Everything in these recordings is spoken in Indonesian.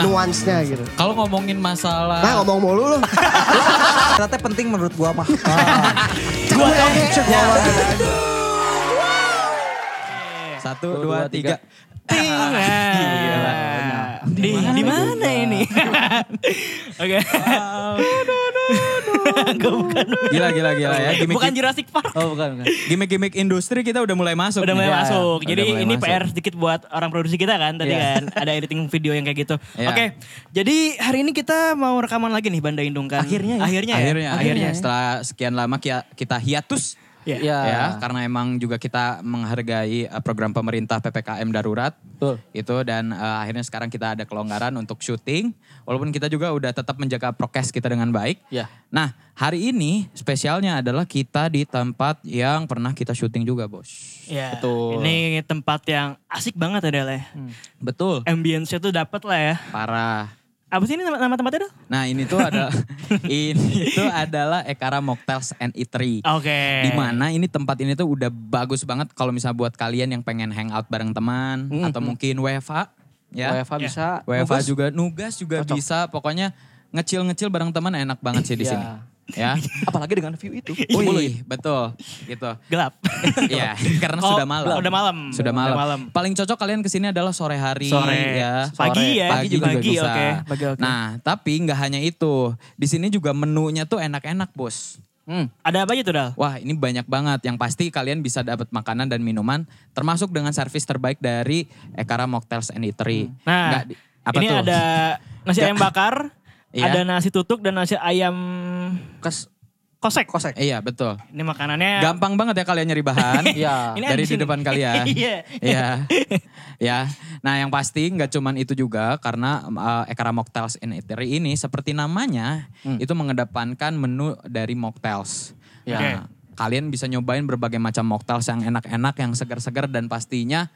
nuansnya gitu. Kalau ngomongin masalah Nah ngomong mulu lu. Ternyata penting menurut gua mah. Gua oke. satu, dua, tiga. Ting. Nah, Di di mana ini? Oke. Enggak bukan. Gila, gila, gila ya. Gimik, Bukan Jurassic Park. Oh bukan bukan. gimmick-gimmick industri kita udah mulai masuk. Udah mulai Ya, masuk. Jadi mulai ini masuk. PR sedikit buat orang produksi kita kan tadi Iya. kan. Ada editing video yang kayak gitu. Iya. Oke. Jadi hari ini kita mau rekaman lagi nih Banda Indung kan. Akhirnya ya. Akhirnya ya. Akhirnya, akhirnya, Akhirnya ya. setelah sekian lama kita hiatus Iya. Iya. ya, karena emang juga kita menghargai uh, program pemerintah PPKM darurat. Betul. Itu dan uh, akhirnya sekarang kita ada kelonggaran untuk syuting walaupun kita juga udah tetap menjaga prokes kita dengan baik. Iya. Nah, hari ini spesialnya adalah kita di tempat yang pernah kita syuting juga, Bos. Iya. Betul. Ini tempat yang asik banget ya Del ya. Betul. Ambience-nya tuh dapet lah ya. Parah. Apa sih ini nama, nama tempatnya Del? Nah, ini tuh adalah ini tuh adalah Ekara Mocktails and Eatery. Oke. Di mana ini tempat ini tuh udah bagus banget kalau misalnya buat kalian yang pengen hangout bareng teman atau mungkin WFA ya. WFA bisa. WFA Nugas. juga nugas juga bisa. Pokoknya ngecil-ngecil bareng teman enak banget sih di Iya. sini. Ya. Apalagi dengan view itu. Wih, betul. Gitu. Gelap. Iya, karena Oh, sudah malam. udah malam. Sudah Udah malam. malam. Paling cocok kalian ke sini adalah sore hari Sore. ya. Pagi ya. Pagi juga Pagi, bisa. oke. Pagi, oke. Nah, tapi nggak hanya itu. Di sini juga menunya tuh enak-enak, Bos. Hmm. Ada apa aja tuh Dal? Wah, ini banyak banget. Yang pasti kalian bisa dapat makanan dan minuman termasuk dengan servis terbaik dari Ekara Mocktails and Eatery. Nah, Nggak di- apa ini tuh? ada nasi ayam bakar, Iya. ada nasi tutuk dan nasi ayam Kas kosek. kosek. Iya, betul. Ini makanannya Gampang banget ya kalian nyari bahan. Iya. Ini dari di depan kalian. Iya. Iya. ya. Nah, yang pasti nggak cuman itu juga karena uh, Ekara Mocktails in Eatery ini seperti namanya Hmm. itu mengedepankan menu dari mocktails. Ya. Nah, kalian bisa nyobain berbagai macam mocktails yang enak-enak, yang segar-segar dan pastinya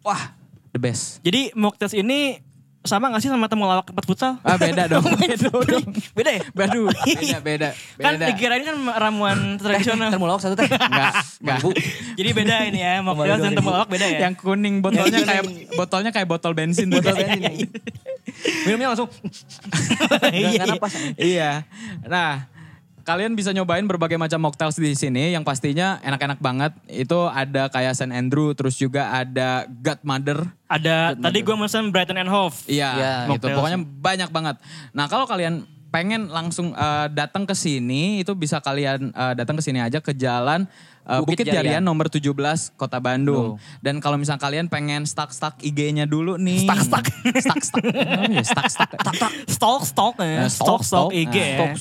wah, the best. Jadi mocktails ini sama gak sih sama temulawak tempat futsal? Ah, beda dong. beda dong. Beda ya? Baru, beda, beda, Kan beda. dikirain kan ramuan tradisional. Termulawak satu teh. Enggak, enggak. Bu. Jadi beda ini ya, mocktails dan temulawak beda ya? Yang kuning botolnya kayak botolnya kayak botol bensin. Botol Iya, bensin. Minumnya langsung. Iya, iya. napas. Iya. Nah, kalian bisa nyobain berbagai macam mocktails di sini yang pastinya enak-enak banget. Itu ada kayak St. Andrew, terus juga ada Godmother. Ada, tadi gue mesen Brighton and Hove. Iya, Iya. gitu. Pokoknya banyak banget. Nah, kalau kalian pengen langsung eh, datang ke sini, itu bisa kalian eh, datang ke sini aja ke jalan eh, Bukit Bukit, Jarian. Jarian. nomor 17 Kota Bandung. Dan kalau misalnya kalian pengen stuck-stuck IG-nya dulu nih. Stuck-stuck. Stuck-stuck. Oh, iya, stuck-stuck. Stalk, stalk Stalk, stalk, stalk IG ya.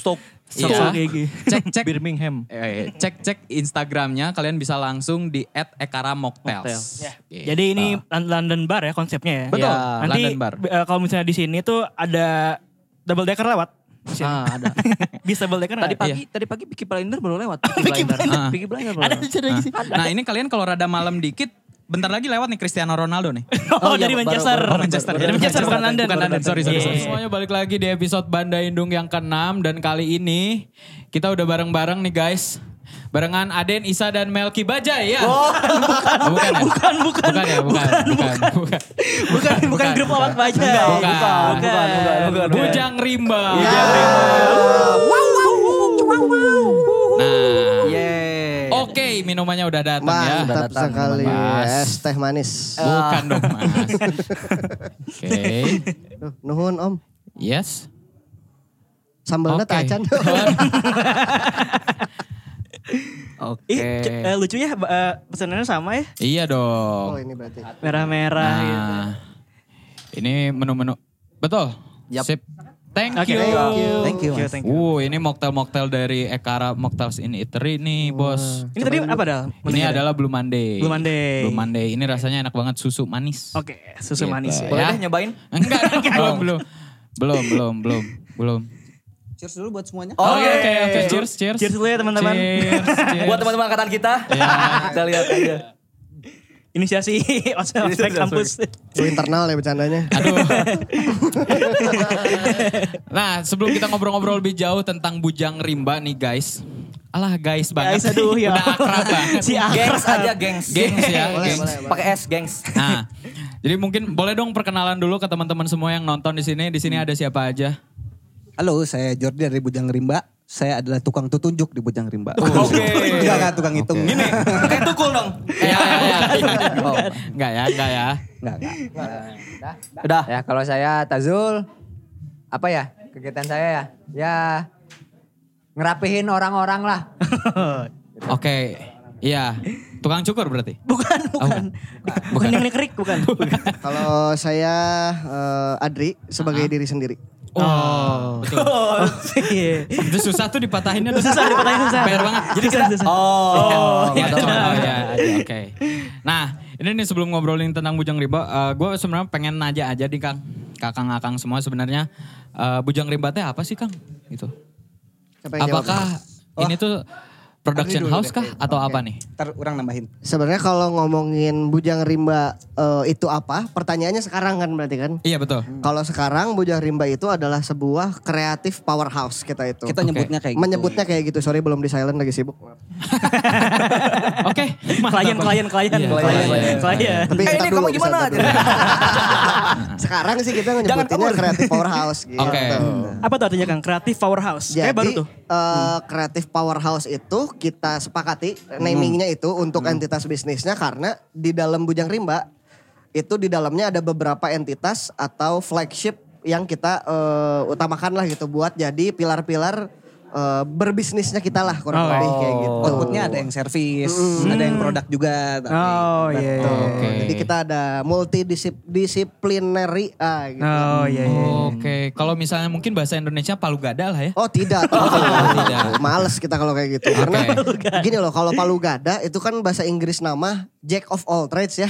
Iya. Cek cek Birmingham. eh, cek cek Instagramnya kalian bisa langsung di @ekara Mocktails. mocktails. Ya. Gitu. Jadi ini Lon- London Bar ya konsepnya ya. betul Ya. Nanti London Bar. eh, kalau misalnya di sini tuh ada double decker lewat. Ah, ada. Bisa double decker Tadi nggak? pagi, tadi pagi Peaky Blinder baru lewat. Peaky Blinder. Peaky Blinder baru Ada sih. Nah ini kalian kalau rada malam dikit, bentar lagi lewat nih Cristiano Ronaldo nih. Oh, Oh, iya, dari baru- Manchester. baru- Oh Manchester. Dari Manchester bukan London. Bukan London, sorry, sorry, sorry. Semuanya balik lagi di episode Banda Indung yang ke-6 dan kali ini kita udah bareng-bareng nih guys. Barengan Aden, Isa, dan Melki Bajai ya. Oh, bukan. bukan, ya? Bukan, bukan. Bukan ya, bukan, bukan, bukan. Bukan, bukan grup lawak baja. Bukan. Bukan, bukan, bukan, bukan. Bujang Rimba. Nah, Minumannya udah datang ya. Sudah Mantap datang, sekali. Mas. Es teh manis. Bukan dong mas. Oke, Tuh, nuhun om. yes. Sambalnya Oke. tacan. Oke. Ih, c- eh, lucu ya eh, pesanannya sama ya. Iya dong. oh ini berarti. Merah-merah gitu. Nah, ini menu-menu. Betul. Yap. Sip. Thank you. thank you. Thank you, Mas. Thank you. Uh, ini mocktail-mocktail dari Ekara Mocktails in Eatery nih, bos. Ini tadi apa dah? Ini adalah Blue Monday. Blue Monday. Blue Monday. Ini rasanya enak banget susu manis. Oke, susu Gitu. manis. Ya. Boleh deh nyobain? Enggak, belum, belum. Belum, belum, belum, belum. Cheers dulu buat semuanya. Oke, oke, oke. Cheers, cheers. Cheers dulu ya, teman-teman. Cheers, cheers. Buat teman-teman angkatan kita, kita lihat aja. Inisiasi ospek Inisiasi kampus. Lu internal ya bercandanya. Aduh. nah, sebelum kita ngobrol-ngobrol lebih jauh tentang Bujang Rimba nih guys. Alah guys banget. Guys, aduh, ya. Udah akrab banget. Si akrab. Gengs aja, gengs. Gengs ya, gengs. Pakai S, gengs. Nah, jadi mungkin boleh dong perkenalan dulu ke teman-teman semua yang nonton di sini. Di sini ada siapa aja? Halo, saya Jordi dari Bujang Rimba. Saya adalah tukang tutunjuk di Bujang Rimba. Oke. Enggak, enggak tukang hitung. Ini kayak tukul dong. Ya, ya, ya. Enggak ya, enggak ya. Enggak, enggak. Udah. Ya kalau saya Tazul, apa ya kegiatan saya ya? Ya ngerapihin orang-orang lah. Oke. Iya. Tukang cukur berarti? Bukan, bukan. Bukan yang nekrik, bukan. Kalau saya eh, Adri sebagai diri sendiri. Oh, betul. Iya. Itu susah tuh dipatahinnya. tuh. Susah dipatahin susah. PR banget. Jadi kita susah. Oh. Oh, ya, oke. Nah, ini nih sebelum ngobrolin tentang Bujang Rimba, gue sebenarnya pengen nanya aja nih Kang, kakang-kakang semua sebenarnya eh, Bujang Rimba teh apa sih Kang? Jawab? Apakah ini tuh production house kah atau apa nih? Ntar orang nambahin. Sebenarnya kalau ngomongin Bujang Rimba eh, itu apa? Pertanyaannya sekarang kan berarti kan? Iya betul. Kalau sekarang Bujang Rimba itu adalah sebuah kreatif powerhouse kita itu. Kita Oke. nyebutnya kayak gitu. Menyebutnya kayak gitu. Sorry belum di silent lagi sibuk. Oke. Klien, klien, klien. Iya, Klien, klien. klien. Tapi Eh, ini dulu, kamu gimana? sekarang sih kita nyebutinnya kabur. kreatif powerhouse gitu. Oke. Apa tuh artinya Kang? Kreatif powerhouse. Jadi Kayak baru tuh. eh, kreatif powerhouse itu kita sepakati namingnya itu untuk entitas bisnisnya karena di dalam Bujang Rimba itu di dalamnya ada beberapa entitas atau flagship yang kita eh, utamakan lah gitu buat jadi pilar-pilar eh, berbisnisnya kita lah kurang Oh. lebih kayak gitu. Outputnya ada yang servis, ada yang produk juga. Tapi Oh iya. iya. Oke. Jadi kita ada multidisciplinary ah gitu. Oh iya iya. Oke, kalau misalnya mungkin bahasa Indonesia palu gada lah ya. Oh tidak, Oh, tidak. Males kita kalau kayak gitu. Karena gini loh, kalau palu gada itu kan bahasa Inggris nama Jack of all trades ya.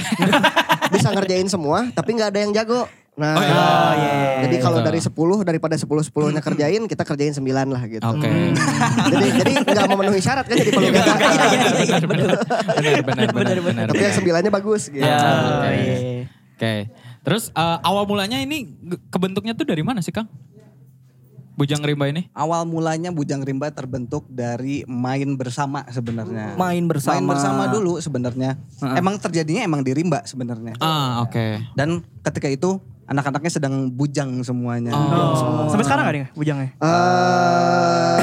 Bisa ngerjain semua, tapi nggak ada yang jago. Nah, Oh, iya. jadi kalau Betul. dari 10 daripada 10 10-nya kerjain, kita kerjain 9 lah gitu. Oke. jadi jadi nggak memenuhi syarat kan jadi gada. Benar, benar, benar, benar. Tapi yang 9-nya bagus gitu. Ya, Oh, oke. iya. Oke. Terus eh, awal mulanya ini kebentuknya tuh dari mana sih Kang? Bujang Rimba ini? Awal mulanya Bujang Rimba terbentuk dari main bersama sebenarnya. Main bersama. Main bersama dulu sebenarnya. Emang terjadinya emang di Rimba sebenarnya. Ah, oke. Dan ketika itu anak-anaknya sedang bujang semuanya. Oh. Sampai sekarang gak nih bujangnya? Eh,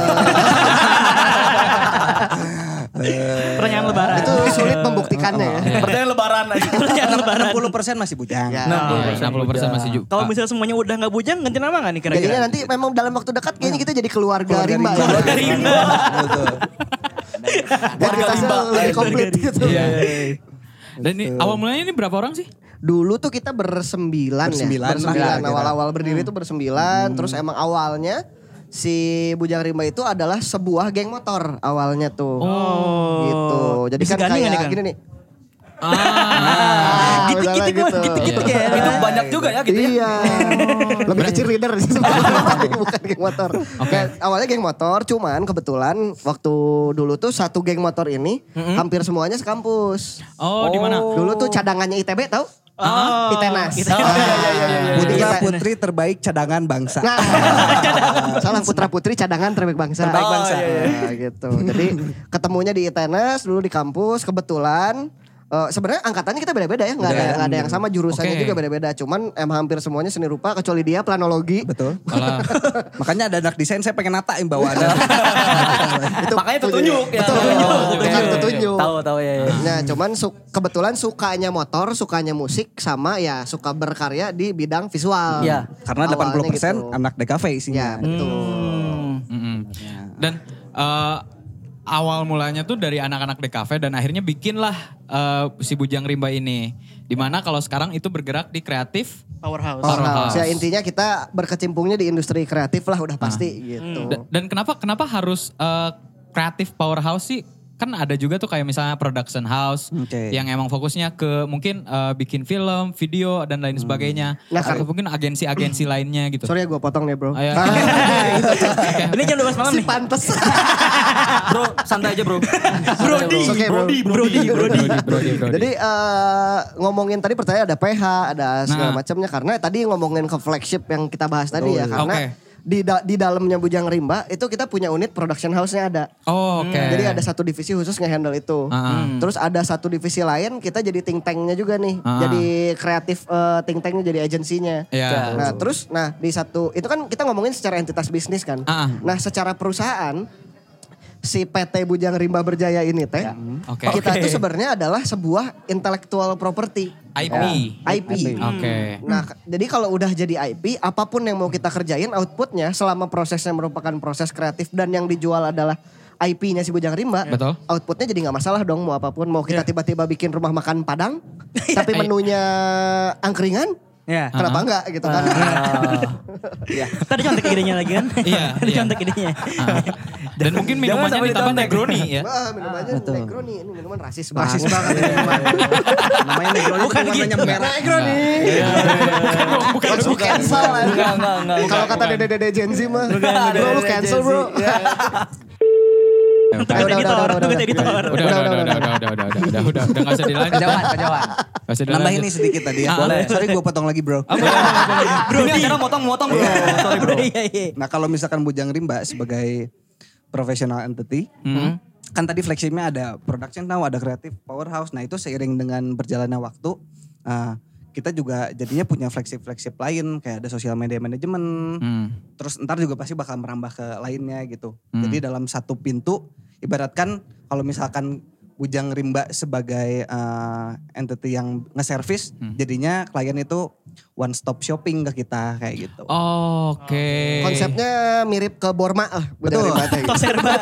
Pertanyaan lebaran. itu sulit membuktikannya ya. Pertanyaan lebaran aja. Pertanyaan lebaran. 60% masih bujang. Ya. Ah, 60% masih juga. Kalau misalnya semuanya udah nggak bujang, ganti nama gak nih Jadinya kira-kira? nanti memang dalam waktu dekat kayaknya kita jadi keluarga, Keluarga Rimba. Rimba. ya. Keluarga Rimba. Betul. Identitasnya lebih komplit gitu. Iya. Dan ini awal mulanya ini berapa orang sih? Dulu tuh kita bersembilan, Bersembilan ya. Bersembilan. lah kira-kira. Awal-awal berdiri tuh bersembilan. Terus emang awalnya si Bujang Rimba itu adalah sebuah geng motor awalnya tuh. Oh. Gitu. Jadi Bisa kan kayak Kang? gini nih. Ah, Ah, Gitu-gitu misalnya gua, gitu-gitu Iya. kayak. Itu banyak juga ya gitu ya. Iya. Lebih kecil leader sih bukan geng motor. Oke. Nah, awalnya geng motor, cuman kebetulan waktu dulu tuh satu geng motor ini hampir semuanya sekampus. oh, di mana? Dulu tuh cadangannya ITB tahu? Oh, Itenas. Itenas. Ah, Iya, iya, iya, iya, Putra putri terbaik cadangan bangsa. Nah, salah putra putri cadangan terbaik bangsa. Terbaik bangsa. Nah, gitu. Jadi ketemunya di ITNS dulu di kampus kebetulan eh, sebenarnya angkatannya kita beda-beda ya, nggak ada nggak ada yang sama jurusannya Oke. juga beda-beda. Cuman em hampir semuanya seni rupa kecuali dia planologi. Betul. Makanya ada anak desain saya pengen natain bahwa ada. Makanya petunjuk ya. Betul, petunjuk, petunjuk. Tahu tahu ya. ya. Nah, cuman su- kebetulan sukanya motor, sukanya musik sama ya suka berkarya di bidang visual. Iya. Karena 80% Awalnya gitu. anak DKV Ya, isinya. betul. Mm-mm. Dan eh, awal mulanya tuh dari anak-anak DKV dan akhirnya bikinlah eh, si Bujang Rimba ini. Di mana kalau sekarang itu bergerak di kreatif. Powerhouse. Powerhouse. Powerhouse. Ya intinya kita berkecimpungnya di industri kreatif lah udah pasti gitu. Da- Dan kenapa kenapa harus eh, kreatif powerhouse sih? kan ada juga tuh kayak misalnya production house Oke. yang emang fokusnya ke mungkin eh, bikin film, video dan lain sebagainya. Nah, Atau mungkin agensi-agensi lainnya gitu. Sorry ya gue potong nih bro. Ayo. Ini jam 12 malam si nih. pantes. Bro, santai aja bro. Brody. Oke, bro. Brody, Brody. Brody, Brody, Brody. Jadi eh, ngomongin tadi pertanyaan ada PH, ada segala Nah. macamnya karena tadi ngomongin ke flagship yang kita bahas tadi ya karena Oke. di da- di dalamnya Bujang Rimba itu kita punya unit production house-nya ada. Oh, oke. Jadi ada satu divisi khusus nge-handle itu. Ah, ah. Terus ada satu divisi lain kita jadi think tank-nya juga nih. Ah, ah. Jadi kreatif eh, think tank-nya jadi agensinya. Iya. Nah, terus nah di satu itu kan kita ngomongin secara entitas bisnis kan. Ah, ah. Nah, secara perusahaan si PT Bujang Rimba Berjaya ini teh Oke. kita Oke. itu sebenarnya adalah sebuah intellectual property. IP. Ya, IP. Oke. Nah, k- jadi kalau udah jadi IP, apa pun yang mau kita kerjain, outputnya selama prosesnya merupakan proses kreatif dan yang dijual adalah IP-nya si Bujang Rimba, Betul. outputnya jadi nggak masalah dong mau apa pun. Mau kita tiba-tiba bikin rumah makan Padang, tapi Iya. menunya angkringan, Ya. kenapa enggak gitu kan? Tadi contek idenya lagi kan? Iya, Tadi iya. contek idenya. Dan mungkin minumannya ditambah. Negroni ya. Wah, minumannya Negroni, ini minuman rasis banget. Rasis banget ini minuman. Namanya Negroni Bukan gitu. merah. Negroni. Bukan, Langsung cancel aja. Enggak, enggak, enggak. Kalau kata dede-dede Gen Z mah, bro lu cancel bro. Tugas Udah, udah, editor, udah, udah, tugas udah. editor. Udah, udah, udah, udah, udah, udah, udah, udah, udah, udah, udah, nggak usah dilanjut. Kejauhan, kejauhan. Nggak usah Nambahin dilanjut. nih sedikit tadi ya. Boleh. Sorry gue potong lagi bro. Ini acara motong-motong bro. Sorry bro. Iya, iya. Nah kalau misalkan Bujang Rimba sebagai professional entity, Hmm. kan tadi flagshipnya ada production now, ada creative powerhouse. Nah itu seiring dengan berjalannya waktu, uh, kita juga jadinya punya flagship-flagship lain, kayak ada social media management, Hmm. terus ntar juga pasti bakal merambah ke lainnya gitu. Hmm. Jadi dalam satu pintu, ibaratkan kalau misalkan Bujang Rimba sebagai uh, entity yang nge-service, Hmm. jadinya klien itu one stop shopping ke kita kayak gitu. Oke. Konsepnya mirip ke Borma lah. Betul. Rimba teh. Tos serba.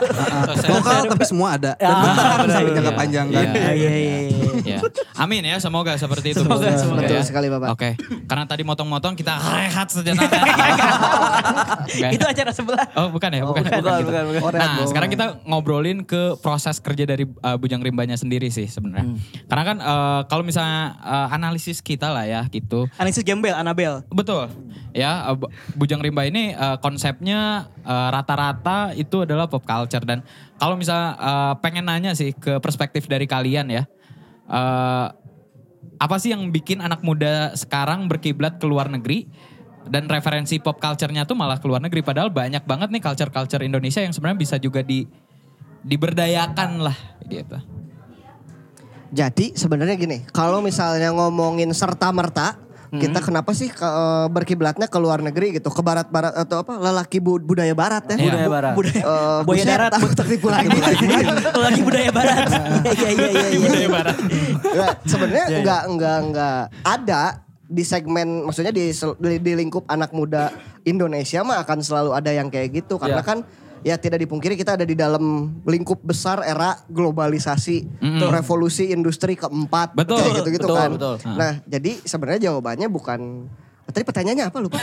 Lokal tapi semua ada. Dan bertahan sampai jangka panjang kan. Iya. Iya, iya, iya. Ya. Amin ya, semoga seperti itu. Semoga, semoga. Betul ya. sekali, Bapak. Oke, karena tadi motong-motong kita rehat sejenak. Oke. Itu acara sebelah. Oh bukan ya, bukan. bukan, gitu. bukan, bukan. Nah sekarang kita ngobrolin ke proses kerja dari uh, Bujang Rimbanya sendiri sih sebenarnya. Hmm. Karena kan uh, kalau misalnya uh, analisis kita lah ya gitu. Analisis Gembel, Anabel. Betul. Ya, uh, Bu- Bujang Rimba ini uh, konsepnya uh, rata-rata itu adalah pop culture dan kalau misalnya uh, pengen nanya sih ke perspektif dari kalian ya. Uh, apa sih yang bikin anak muda sekarang berkiblat ke luar negeri dan referensi pop culture-nya tuh malah ke luar negeri padahal banyak banget nih culture-culture Indonesia yang sebenarnya bisa juga di diberdayakan lah gitu. Jadi sebenarnya gini, kalau misalnya ngomongin serta merta, kita kenapa sih ke, eh, berkiblatnya ke luar negeri gitu, ke barat-barat atau apa, lelaki bu- budaya barat ya? Iya. Budaya barat. Budaya, Eh, budaya buset, darat. lagi. Lagi budaya barat. Iya, iya, iya, iya. Budaya barat. Nggak, sebenarnya enggak enggak enggak ada di segmen maksudnya di, di di lingkup anak muda Indonesia mah akan selalu ada yang kayak gitu karena Ya. kan ya tidak dipungkiri kita ada di dalam lingkup besar era globalisasi revolusi industri keempat Betul, kayak gitu-gitu betul, kan. betul. Nah, jadi sebenarnya jawabannya bukan Tadi pertanyaannya apa lupa?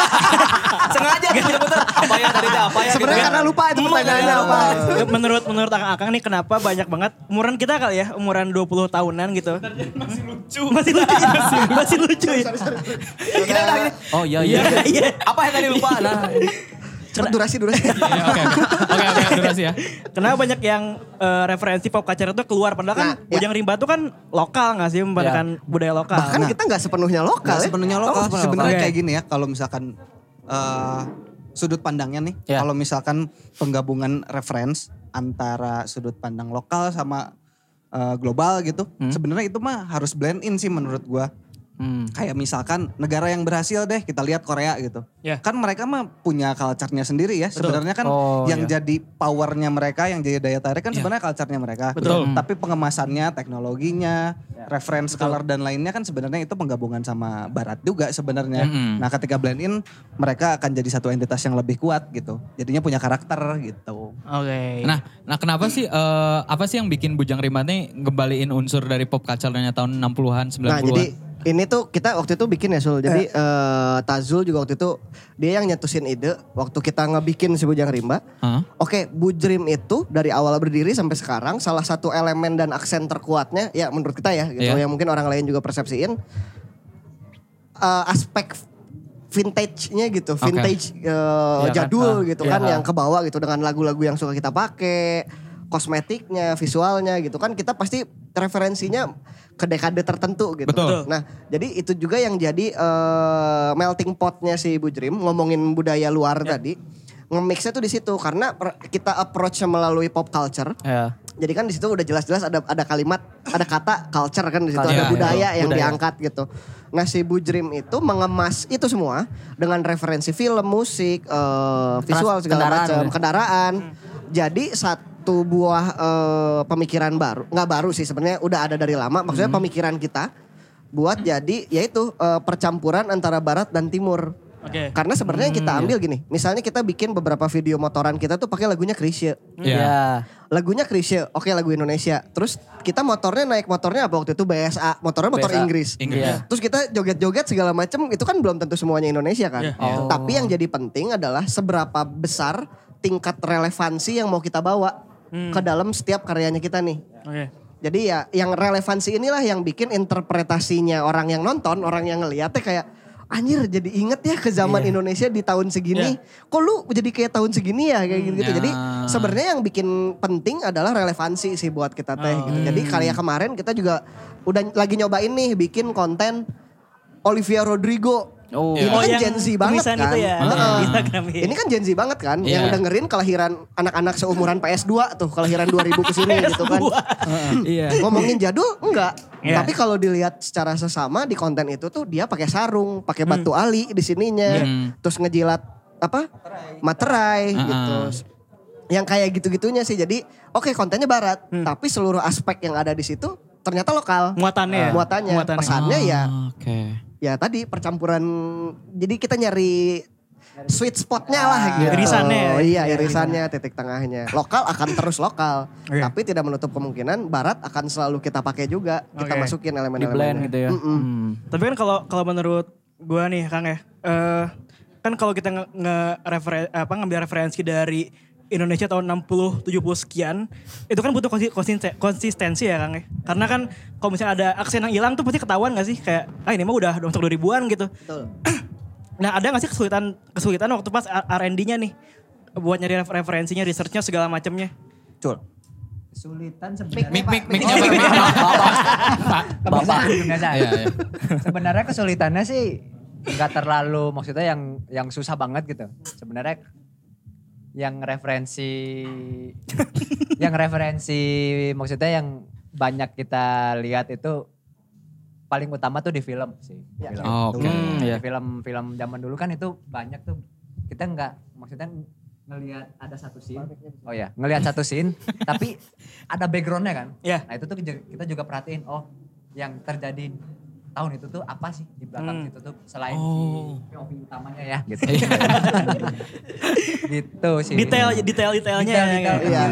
Sengaja putar-putar. Apa ya tadi apa ya? Sebenarnya gitu karena lupa itu pertanyaannya apa. menurut menurut Akang Akang nih kenapa banyak banget umuran kita kali ya umuran 20 tahunan gitu masih lucu masih lucu ya? masih lucu ya. Oh iya iya. iya Apa yang tadi lupa? Nah, Cepet durasi durasi. Iya, Oke, oke, oke, durasi ya. kenapa banyak yang eh, referensi pop culture itu keluar padahal kan Nah, ya. Bujang Rimba itu kan lokal gak sih membandingkan budaya lokal Bahkan Nah, kita nggak sepenuhnya lokal Nggak ya. sepenuhnya lokal. Oh, sepenuhnya Sebenarnya lokal. kayak gini ya, kalau misalkan eh, sudut pandangnya nih, Ya. kalau misalkan penggabungan reference antara sudut pandang lokal sama eh, global gitu, sebenarnya itu mah harus blend in sih menurut gua. Hmm. Kayak misalkan negara yang berhasil deh, kita lihat Korea gitu. Ya. Kan mereka mah punya culture-nya sendiri ya. Sebenarnya kan Oh, yang iya. jadi powernya mereka, yang jadi daya tarik kan sebenarnya culture-nya mereka. Betul. Tapi pengemasannya, teknologinya, reference color dan lainnya kan sebenarnya itu penggabungan sama barat juga sebenarnya. Mm-mm. Nah, ketika blend in, mereka akan jadi satu entitas yang lebih kuat gitu. Jadinya punya karakter gitu. oke Nah, nah kenapa sih eh, apa sih yang bikin Bujang Rimba nih ngembaliin unsur dari pop culture-nya tahun 60-an, 90-an? Nah jadi Ini tuh kita waktu itu bikin ya Sul. Jadi eh, Tazul juga waktu itu dia yang nyetusin ide waktu kita ngebikin si Bujang Rimba. Hah? Oke, Bujrim itu dari awal berdiri sampai sekarang salah satu elemen dan aksen terkuatnya ya menurut kita ya gitu Iya. yang mungkin orang lain juga persepsiin eh, aspek vintage-nya gitu, vintage eh, Iya kan? jadul Ah, gitu iya, kan ah. yang kebawa gitu dengan lagu-lagu yang suka kita pakai, kosmetiknya, visualnya gitu kan kita pasti referensinya ke dekade tertentu gitu. Betul. Nah, jadi itu juga yang jadi eh, melting potnya si Bujrim ngomongin budaya luar tadi. Nge-mixnya tuh di situ karena kita approach melalui pop culture. Ya. Jadi kan di situ udah jelas-jelas ada ada kalimat, ada kata culture kan di situ Culture, ada budaya iya. yang Budaya. diangkat gitu. Nah si Bujrim itu mengemas itu semua dengan referensi film, musik, eh, visual segala macam, kendaraan. Jadi satu buah eh, pemikiran baru, nggak baru sih sebenarnya udah ada dari lama. Maksudnya pemikiran kita buat jadi yaitu eh, percampuran antara barat dan timur. Oke. Karena sebenarnya yang kita ambil gini, misalnya kita bikin beberapa video motoran kita tuh pakai lagunya Krisye. Iya. Ya. Lagunya Krisye, oke lagu Indonesia. Terus kita motornya naik motornya apa waktu itu BSA, motornya motor BSA. Inggris. Inggris. Iya. Terus kita joget-joget segala macam itu kan belum tentu semuanya Indonesia kan. Iya. Oh. Tapi yang jadi penting adalah seberapa besar tingkat relevansi yang mau kita bawa ke dalam setiap karyanya kita nih. Oke. Jadi ya yang relevansi inilah yang bikin interpretasinya orang yang nonton, orang yang ngeliatnya kayak anjir jadi inget ya ke zaman Indonesia di tahun segini. Kok lu jadi kayak tahun segini ya kayak gitu. Ya. Jadi sebenarnya yang bikin penting adalah relevansi sih buat kita teh gitu. Jadi karya kemarin kita juga udah lagi nyobain nih bikin konten Olivia Rodrigo. Oh. Ini Oh, kan yang Gen Z banget kan. itu ya, Heeh. di Instagram ya. Ini kan Gen Z banget kan. Iya. Yang dengerin kelahiran anak-anak seumuran PS2 tuh. Kelahiran 2000 ke sini gitu kan. Iya. Ngomongin jadul enggak. Iya. Tapi kalau dilihat secara sesama di konten itu tuh dia pakai sarung, pakai batu ali di sininya. Hmm. Terus ngejilat apa? Materai Ah, gitu. ah. Yang kayak gitu-gitunya sih. Jadi oke kontennya barat, Hmm. tapi seluruh aspek yang ada di situ ternyata lokal. Muatannya ya? Muatannya. Muatannya. Pesannya ya Ah, Oke. Ya tadi percampuran jadi kita nyari sweet spotnya lah gitu. Irisannya ya? Oh, iya irisannya titik tengahnya. Lokal akan terus lokal, Oke. tapi tidak menutup kemungkinan barat akan selalu kita pakai juga. Kita Oke. masukin Di elemen-elemen blend gitu ya. Hmm. Tapi kan kalau kalau menurut gua nih Kang ya, eh, kan kalau kita nge, nge- referen- apa ngambil referensi dari Indonesia tahun 60 70 sekian, itu kan butuh konsi- konsi- konsistensi ya Kang ya. Karena kan kalau misalnya ada aksen yang hilang tuh pasti ketahuan gak sih kayak ah ini mah udah masuk 2000-an gitu. Betul. Nah, ada gak sih kesulitan kesulitan waktu pas R&D-nya nih buat nyari refer- referensinya, researchnya segala macamnya? Cul. Kesulitan sebenarnya. Mik mik miknya Pak. Bapak. Biasa. Iya, iya. Sebenarnya kesulitannya sih nggak terlalu maksudnya yang yang susah banget gitu. Sebenarnya yang referensi yang referensi maksudnya yang banyak kita lihat itu paling utama tuh di film sih. Film. Oh, Oke. Hmm, Di iya. Film-film zaman dulu kan itu banyak tuh kita nggak maksudnya ngelihat ada satu scene. Oh ya, ngelihat satu scene tapi ada backgroundnya kan. Iya. Nah itu tuh kita juga perhatiin oh yang terjadi tahun itu tuh apa sih di belakang Hmm. situ tuh selain Oh. si POV utamanya ya gitu. Gitu sih. Detail Detail, ya, detail, kayak- Iya, detail, iya.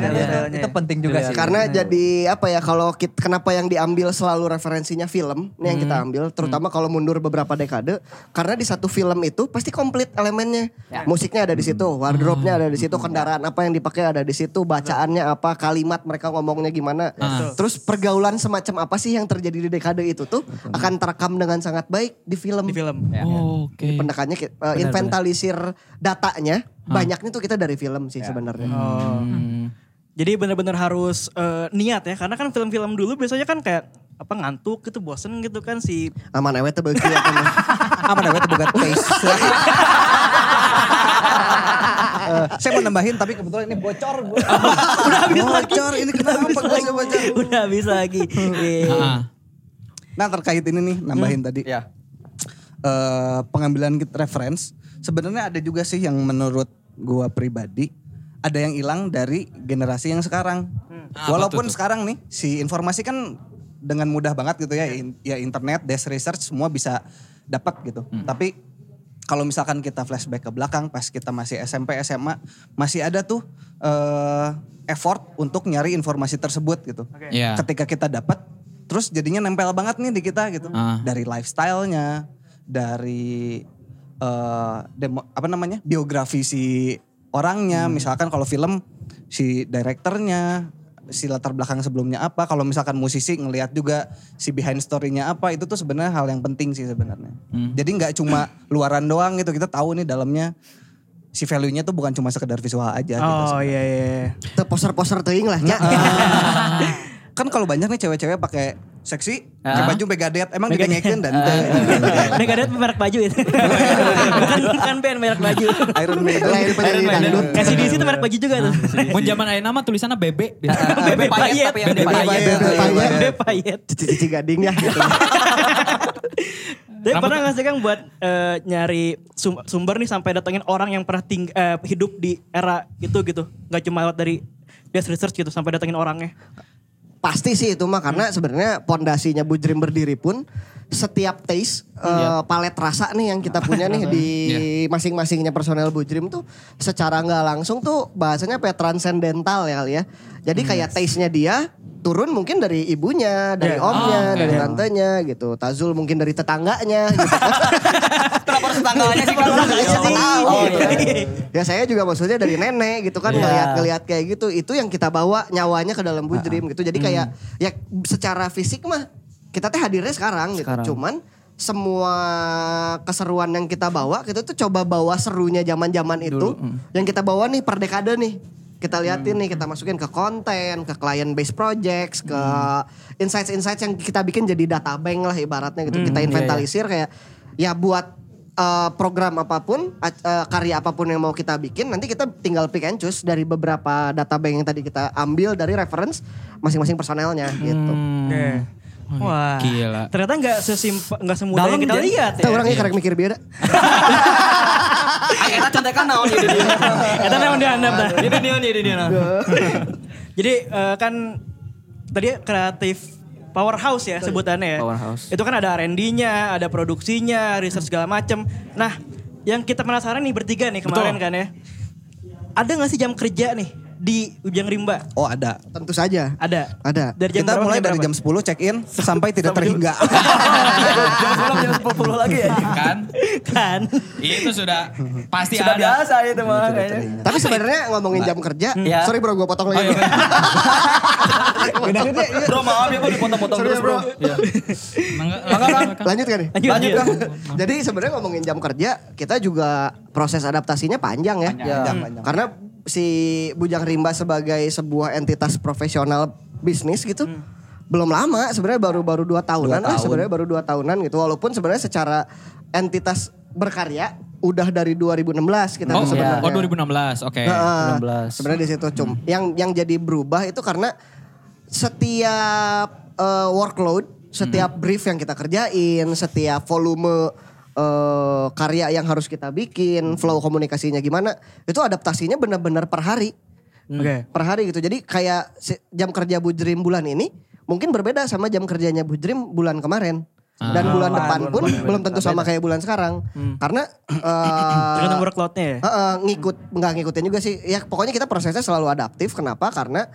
detail. itu penting juga sih. Karena jadi apa ya kalau kita, kenapa yang diambil selalu referensinya film ini yang kita ambil terutama kalau mundur beberapa dekade karena di satu film itu pasti komplit elemennya Ya. musiknya ada di situ wardrobe-nya ada di situ kendaraan apa yang dipakai ada di situ bacaannya apa kalimat mereka ngomongnya gimana terus pergaulan semacam apa sih yang terjadi di dekade itu tuh akan terekam dengan sangat baik di film di film. Ya. Oke. pendekannya ki- uh, inventalisir datanya banyaknya tuh kita dari film sih sebenarnya Hmm. Jadi benar-benar harus eh, niat ya, karena kan film-film dulu biasanya kan kayak apa ngantuk gitu, bosen gitu kan si aman ewe tuh ya, kan. Aman awet boga taste. Eh, saya mau nambahin tapi kebetulan ini bocor. udah habis lagi. bocor ini kenapa Udah bocor? Udah habis lagi. Ah. Nah terkait ini nih nambahin tadi. Ya. eh, pengambilan kita reference sebenarnya ada juga sih yang menurut gua pribadi ada yang hilang dari generasi yang sekarang. Apa Walaupun tuh tuh? sekarang nih si informasi kan dengan mudah banget gitu ya in- ya internet, desk research semua bisa dapat gitu. Tapi kalau misalkan kita flashback ke belakang pas kita masih SMP SMA masih ada tuh eh, effort untuk nyari informasi tersebut gitu. Iya. Ketika kita dapat terus jadinya nempel banget nih di kita gitu. Ah. Dari lifestyle-nya, dari eh, demo, apa namanya? biografi si orangnya. Misalkan kalau film si direkturnya, si latar belakang sebelumnya apa. Kalau misalkan musisi ngelihat juga si behind story-nya apa, itu tuh sebenarnya hal yang penting sih sebenarnya. Jadi nggak cuma luaran doang gitu, kita tahu nih dalamnya si value-nya tuh bukan cuma sekedar visual aja gitu. Oh sebenarnya. iya iya. iya. Poster-poster teuing lah nya. kan kalau banyak nih cewek-cewek pakai seksi, pakai baju Megadeth, emang didengekin dan Megadeth merek baju itu. bukan bukan band merek baju. Iron Maiden. Lain penyanyi dangdut. SCDC itu merek baju juga tuh. Mun zaman ayeuna nama tulisannya Bebe. Bebe payet Bebe payet. Bebe payet. Cici-cici gading ya gitu. Tapi pernah gak sih Kang buat eh, nyari sum- sumber nih sampai datengin orang yang pernah ting- eh, hidup di era itu gitu. Gak cuma lewat dari desk research gitu sampai datengin orangnya. Pasti sih itu mah karena sebenarnya pondasinya Bujrim berdiri pun setiap taste eh, palet rasa nih yang kita punya nih di masing-masingnya personel Bujrim tuh secara nggak langsung tuh bahasanya kayak transcendental ya kali ya. Jadi kayak taste-nya dia turun mungkin dari ibunya, dari Yeah. omnya, Oh, dari oke. tantenya gitu. Tazul mungkin dari tetangganya gitu. Kenapa harus tetangganya sih kalau Tetangganya sih. Oh, iya. ya saya juga maksudnya dari nenek gitu kan Iya. ngeliat-ngeliat kayak gitu itu yang kita bawa nyawanya ke dalam bujrim gitu jadi kayak ya secara fisik mah kita teh hadirnya sekarang gitu cuman semua keseruan yang kita bawa kita tuh coba bawa serunya zaman-zaman itu yang kita bawa nih per dekade nih kita liatin nih kita masukin ke konten ke client based projects ke insights-insights yang kita bikin jadi data bank lah ibaratnya gitu kita inventarisir kayak ya buat eh, program apa pun, eh, karya apa pun yang mau kita bikin, nanti kita tinggal pick and choose dari beberapa data bank yang tadi kita ambil dari reference masing-masing personelnya gitu. Oke. Wah, Gila. ternyata nggak sesimple, nggak semudah Dalam yang kita jadi. lihat Kita ya. orangnya karek mikir beda. Ayeuna contekan naon ieu dia. Eta memang dihandap dah. Ini dia nih, ini dia. Jadi eh, kan tadi kreatif powerhouse ya sebutannya ya. Powerhouse. Itu kan ada R&D-nya, ada produksinya, research segala macem. Nah, yang kita penasaran nih bertiga nih kemarin kan ya. Ada gak sih jam kerja nih di Ujang Rimba? Oh ada. Tentu saja. Ada. Ada. Dari jam Kita mulai dari jam 10 check in sampai tidak terhingga. Jam 10 jam 10 lagi ya. Kan? kan. Itu sudah pasti Sudah ada. biasa itu mah. Tapi sebenarnya ngomongin jam kerja, Ya. sorry bro gue potong lagi. Bro maaf ya bro dipotong-potong terus bro. Iya. Mangga, Lanjut kan nih? Lanjut. Kang. Jadi sebenarnya ngomongin jam kerja, kita juga proses adaptasinya panjang ya. Panjang, panjang. Karena si Bujang Rimba sebagai sebuah entitas profesional bisnis gitu, belum lama sebenarnya baru-baru dua tahunan Dua lah tahun. sebenarnya baru dua tahunan gitu. Walaupun sebenarnya secara entitas berkarya udah dari 2016 kita Oh, tuh sebenarnya. oh 2016, oke. Nah, 2016. Sebenarnya di situ cum. Yang yang jadi berubah itu karena setiap eh, workload, setiap brief yang kita kerjain, setiap volume eh, karya yang harus kita bikin, flow komunikasinya gimana, itu adaptasinya benar-benar per hari. Oke. Per hari gitu. Jadi kayak jam kerja Bujrim bulan ini mungkin berbeda sama jam kerjanya Bujrim bulan kemarin. Dan bulan depan pun belum tentu sama kayak bulan sekarang. Karena eh, Tergantung workload-nya ya. Heeh, ngikut nggak ngikutin juga sih. Ya pokoknya kita prosesnya selalu adaptif. Kenapa? Karena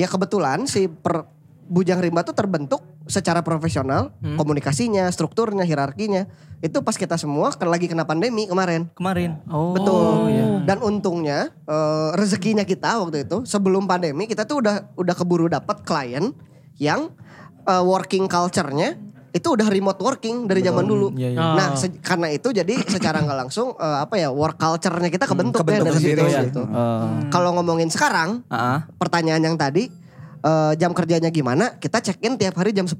ya kebetulan si per Bujang Rimba tuh terbentuk secara profesional, komunikasinya, strukturnya, hierarkinya. Itu pas kita semua kan lagi kena pandemi kemarin. Kemarin. Oh. Betul. Dan untungnya eh, rezekinya kita waktu itu sebelum pandemi kita tuh udah udah keburu dapat klien yang eh, working culture-nya itu udah remote working dari zaman dulu. Iya, iya. Nah, se- karena itu jadi secara nggak langsung eh, apa ya work culture-nya kita kebentuk, kebentuk ya dari situ ya. gitu. Oh. Kalau ngomongin sekarang, Ah. pertanyaan yang tadi eh, jam kerjanya gimana? Kita check in tiap hari jam 10,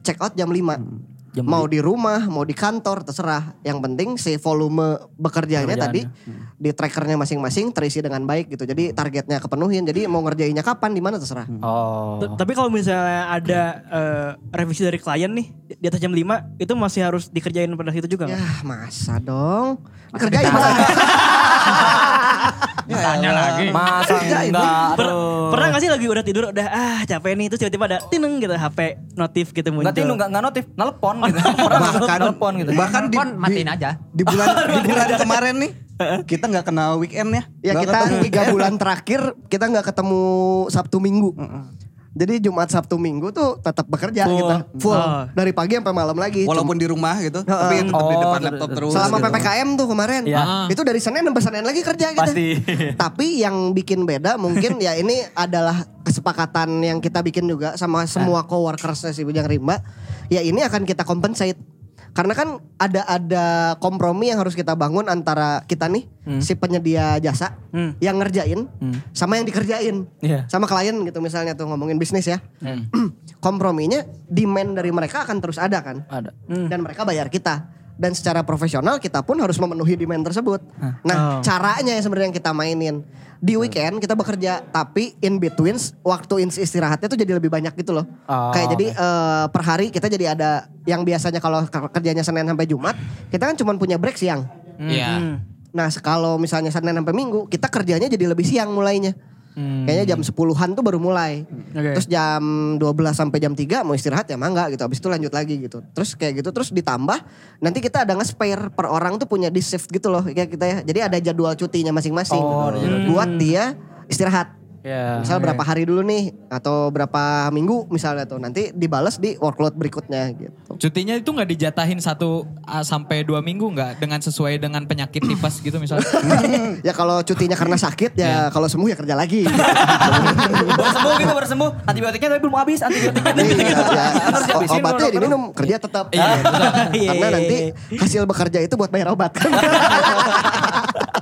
check out jam 5. Jam mau di rumah, mau di kantor, terserah. Yang penting si volume bekerjanya tadi di trackernya masing-masing terisi dengan baik gitu. Jadi targetnya kepenuhin. Jadi mau ngerjainnya kapan, di mana terserah. Oh. T- Tapi kalau misalnya ada eh, revisi dari klien nih di- atas jam 5 itu masih harus dikerjain pada situ juga? Ya masa dong. Kerjain lah. Tanya lagi. Masa enggak? Per- pernah gak sih lagi udah tidur udah ah capek nih terus tiba-tiba ada tineng gitu HP notif gitu muncul. Enggak tindu, enggak enggak notif, nelpon gitu. Pernah bahkan nelpon gitu. bahkan di, matiin aja. di bulan di bulan kemarin nih kita nggak kenal weekend ya. Ya kita tiga bulan terakhir kita nggak ketemu Sabtu Minggu. Jadi Jumat Sabtu Minggu tuh tetap bekerja Full. kita full Oh. dari pagi sampai malam lagi. Walaupun di rumah gitu, tapi tetap di Oh, depan ter- laptop ter- terus. Selama gitu. PPKM tuh kemarin. Iya. Itu dari Senin sampai Senin lagi kerja kita. Pasti. Tapi yang bikin beda mungkin ya ini adalah kesepakatan yang kita bikin juga sama semua coworkersnya si Bujang Rimba. Ya ini akan kita compensate. Karena kan ada ada kompromi yang harus kita bangun antara kita nih si penyedia jasa Hmm. yang ngerjain sama yang dikerjain. Iya. Sama klien gitu misalnya tuh ngomongin bisnis ya. Komprominya demand dari mereka akan terus ada kan Ada. dan mereka bayar kita dan secara profesional kita pun harus memenuhi demand tersebut. Nah, Oh. caranya yang sebenarnya yang kita mainin di weekend kita bekerja tapi in between waktu istirahatnya tuh jadi lebih banyak gitu loh. Oh, Kayak jadi eh, per hari kita jadi ada yang biasanya kalau ke- kerjanya Senin sampai Jumat, kita kan cuma punya break siang. Iya. Nah, kalau misalnya Senin sampai Minggu, kita kerjanya jadi lebih siang mulainya. Kayaknya jam 10-an tuh baru mulai. Oke. Terus jam 12 sampai jam 3 mau istirahat ya mangga gitu. Habis itu lanjut lagi gitu. Terus kayak gitu terus ditambah nanti kita ada nge-spare per orang tuh punya di shift gitu loh kayak kita ya. Jadi ada jadwal cutinya masing-masing. Oh, jadwal Buat dia istirahat. Ya. Misal berapa hari dulu nih atau berapa minggu misalnya tuh nanti dibales di workload berikutnya gitu. Cutinya itu nggak dijatahin satu ah, sampai dua minggu nggak dengan sesuai dengan penyakit tipes gitu misalnya. ya kalau cutinya karena sakit ya kalau sembuh ya kerja lagi. baru sembuh gitu baru sembuh. Antibiotiknya tapi belum habis antibiotiknya. Iya, ya. Harus O- dihabisin obatnya diminum kerja tetap. Karena nanti hasil bekerja itu buat bayar obat.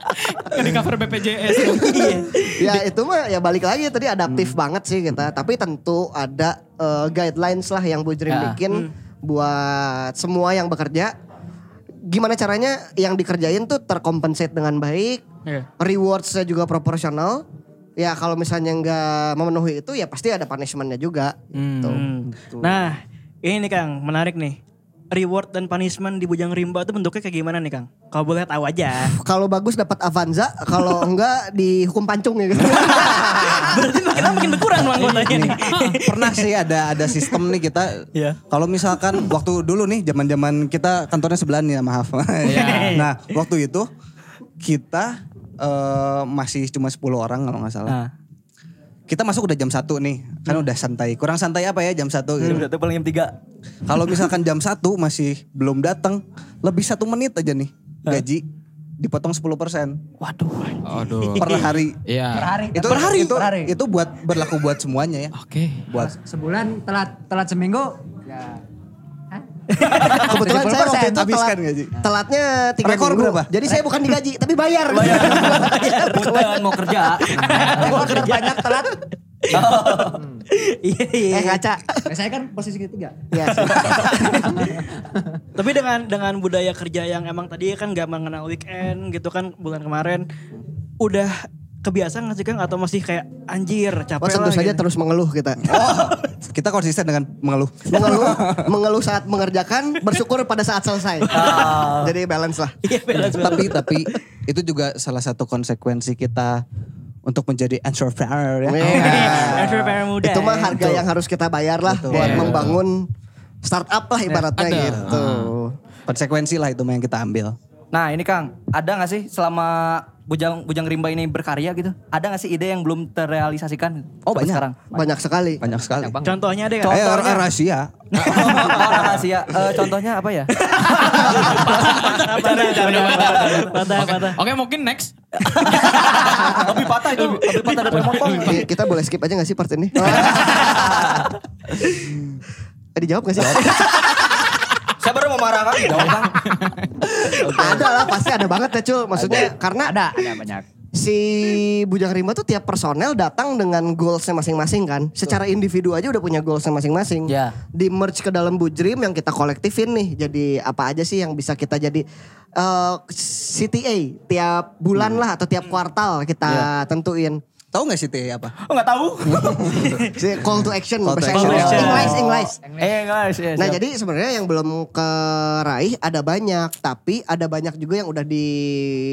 Nggak di cover BPJS. ya itu mah ya balik lagi tadi adaptif banget sih kita. Tapi tentu ada eh, guidelines lah yang Bu Jrim Ya. bikin buat semua yang bekerja. Gimana caranya yang dikerjain tuh terkompensate dengan baik. Iya. Rewardsnya juga proporsional. Ya kalau misalnya nggak memenuhi itu ya pasti ada punishmentnya juga. Gitu. Hmm. Nah, ini nih Kang, menarik nih. Reward dan punishment di Bujang Rimba itu bentuknya kayak gimana nih Kang? Kalau boleh tahu aja. Kalau bagus dapat Avanza, kalau enggak dihukum pancung ya gitu. Berarti makin lama makin berkurang dong anggotanya nih. pernah sih ada ada sistem nih kita. Iya. Kalau misalkan waktu dulu nih zaman-zaman kita kantornya sebelah nih ya maaf. nah waktu itu kita eh, masih cuma 10 orang kalau nggak salah. Nah. Kita masuk udah jam 1 nih, kan udah santai. Kurang santai apa ya jam 1 gitu. Jam satu paling jam tiga. Kalau misalkan jam 1 masih belum datang, lebih satu menit aja nih gaji dipotong 10% Waduh. Aduh. per hari. Iya. Per hari. Itu per hari. itu per hari. itu buat berlaku buat semuanya ya. Oke. Buat Sebulan telat telat seminggu. Ya. Kebetulan saya waktu itu telat, gaji. telatnya tiga Rekor minggu. berapa? Jadi saya bukan digaji tapi bayar. Punten mau kerja. Gua kerja banyak telat. Iya iya. eh ngaca. Nah, saya kan posisi ketiga. Ya, sih. Tapi dengan dengan budaya kerja yang emang tadi kan gak mengenal weekend gitu kan bulan kemarin udah kebiasaan gak sih Kang atau masih kayak anjir capek Oh tentu lah saja gitu. terus mengeluh kita. kita konsisten dengan mengeluh. mengeluh, mengeluh saat mengerjakan, bersyukur pada saat selesai. Jadi balance lah. Iya balance tapi tapi itu juga salah satu konsekuensi kita untuk menjadi entrepreneur ya. Iya. Entrepreneur muda. Itu mah ya. harga yang harus kita bayar lah buat Iya. membangun startup lah ibaratnya Ada. gitu. Konsekuensi lah itu mah yang kita ambil. Nah ini Kang, ada gak sih selama Bujang Bujang Rimba ini berkarya gitu? Ada gak sih ide yang belum terrealisasikan? Oh, banyak. sekarang. Banyak sekali. Banyak sekali. Contohnya deh kan. Eh, orang rahasia. oh, rahasia. Eh, contohnya apa ya? Patah patah. Oke mungkin next. Lebih patah itu, lebih patah dari motong. Ki- Kita boleh skip aja gak sih part ini? Eh, dijawab gak sih? Marah kan, jawab Kang. ada lah pasti ada banget ya Cul. Maksudnya karena Ada, ada banyak. si Bujang Rimba tuh tiap personel datang dengan goalsnya masing-masing kan. Secara individu aja udah punya goalsnya masing-masing. Ya. Di merge ke dalam Bujrim yang kita kolektifin nih. Jadi apa aja sih yang bisa kita jadi eh, CTA tiap bulan lah atau tiap kuartal kita tentuin. Tahu gak sih Teh apa? Oh gak tahu. Si call to action. Call to bahasa action. Inggris. Call to English, action. English. Eh guys, ya, Nah siap. jadi sebenarnya yang belum keraih ada banyak, tapi ada banyak juga yang udah di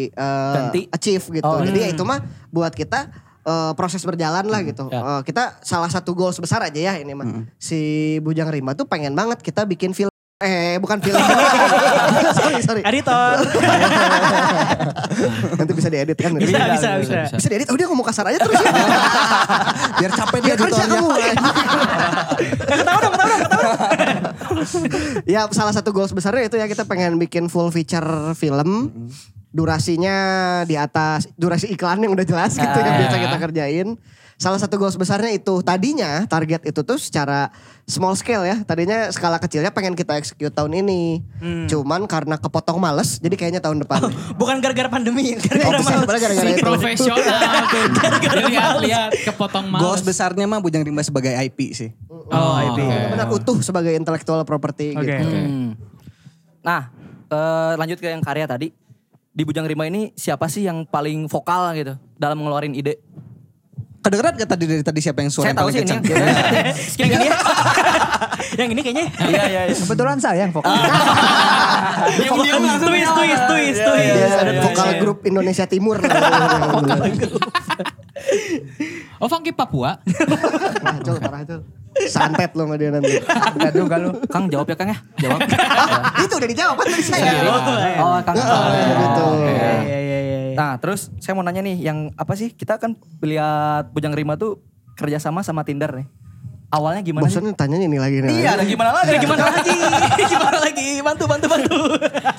eh, Ganti. achieve gitu. Oh, Jadi ya itu mah buat kita eh, proses berjalan lah gitu. Ya. Eh, kita salah satu goals besar aja ya ini mah. Si Bujang Rimba tuh pengen banget kita bikin film Eh bukan film. sorry sorry. Editor. Nanti bisa diedit kan? Bisa, bisa, bisa. Bisa diedit. Oh dia ngomong kasar aja terus ya. Biar capek dia Biar kerja kamu. ya salah satu goals besarnya itu ya kita pengen bikin full feature film. Durasinya di atas durasi iklan yang udah jelas gitu yang biasa kita kerjain. Salah satu goals besarnya itu tadinya target itu tuh secara small scale ya. Tadinya skala kecilnya pengen kita execute tahun ini. Cuman karena kepotong males jadi kayaknya tahun depan. Bukan gara-gara pandemi, Oh, gara-gara males. gara-gara Si itu. profesional tuh. Lihat-lihat kepotong Goals males. besarnya mah Bujang Rimba sebagai IP sih. Oh, IP. Benar utuh sebagai intellectual property Oke. gitu. Hmm. Nah, eh, lanjut ke yang karya tadi. Di Bujang Rima ini siapa sih yang paling vokal gitu dalam ngeluarin ide? Kedengeran gak tadi dari tadi siapa yang suara Saya tahu paling sih ini. kencang? yang ini. Yang ini kayaknya Iya, iya. iya. Kebetulan saya yang vokal. Diam-diam langsung twist, twist, twist, twist. Dia ada iya, vokal iya. grup Indonesia Timur. Oh, Funky Papua. Parah Cul. Santet lo sama dia nanti. Enggak juga lu. Kang jawab ya Kang ya? Jawab. itu udah dijawab kan tadi saya. Oh, Kang. gitu. Iya, iya, iya, iya. Nah, terus saya mau nanya nih, yang apa sih? Kita kan lihat Bujang Rima tuh kerjasama sama Tinder nih. Awalnya gimana? Bosan tanyanya ini lagi nih. Iya, dan gimana lagi? Gimana lagi? Gimana lagi? Bantu, bantu, bantu.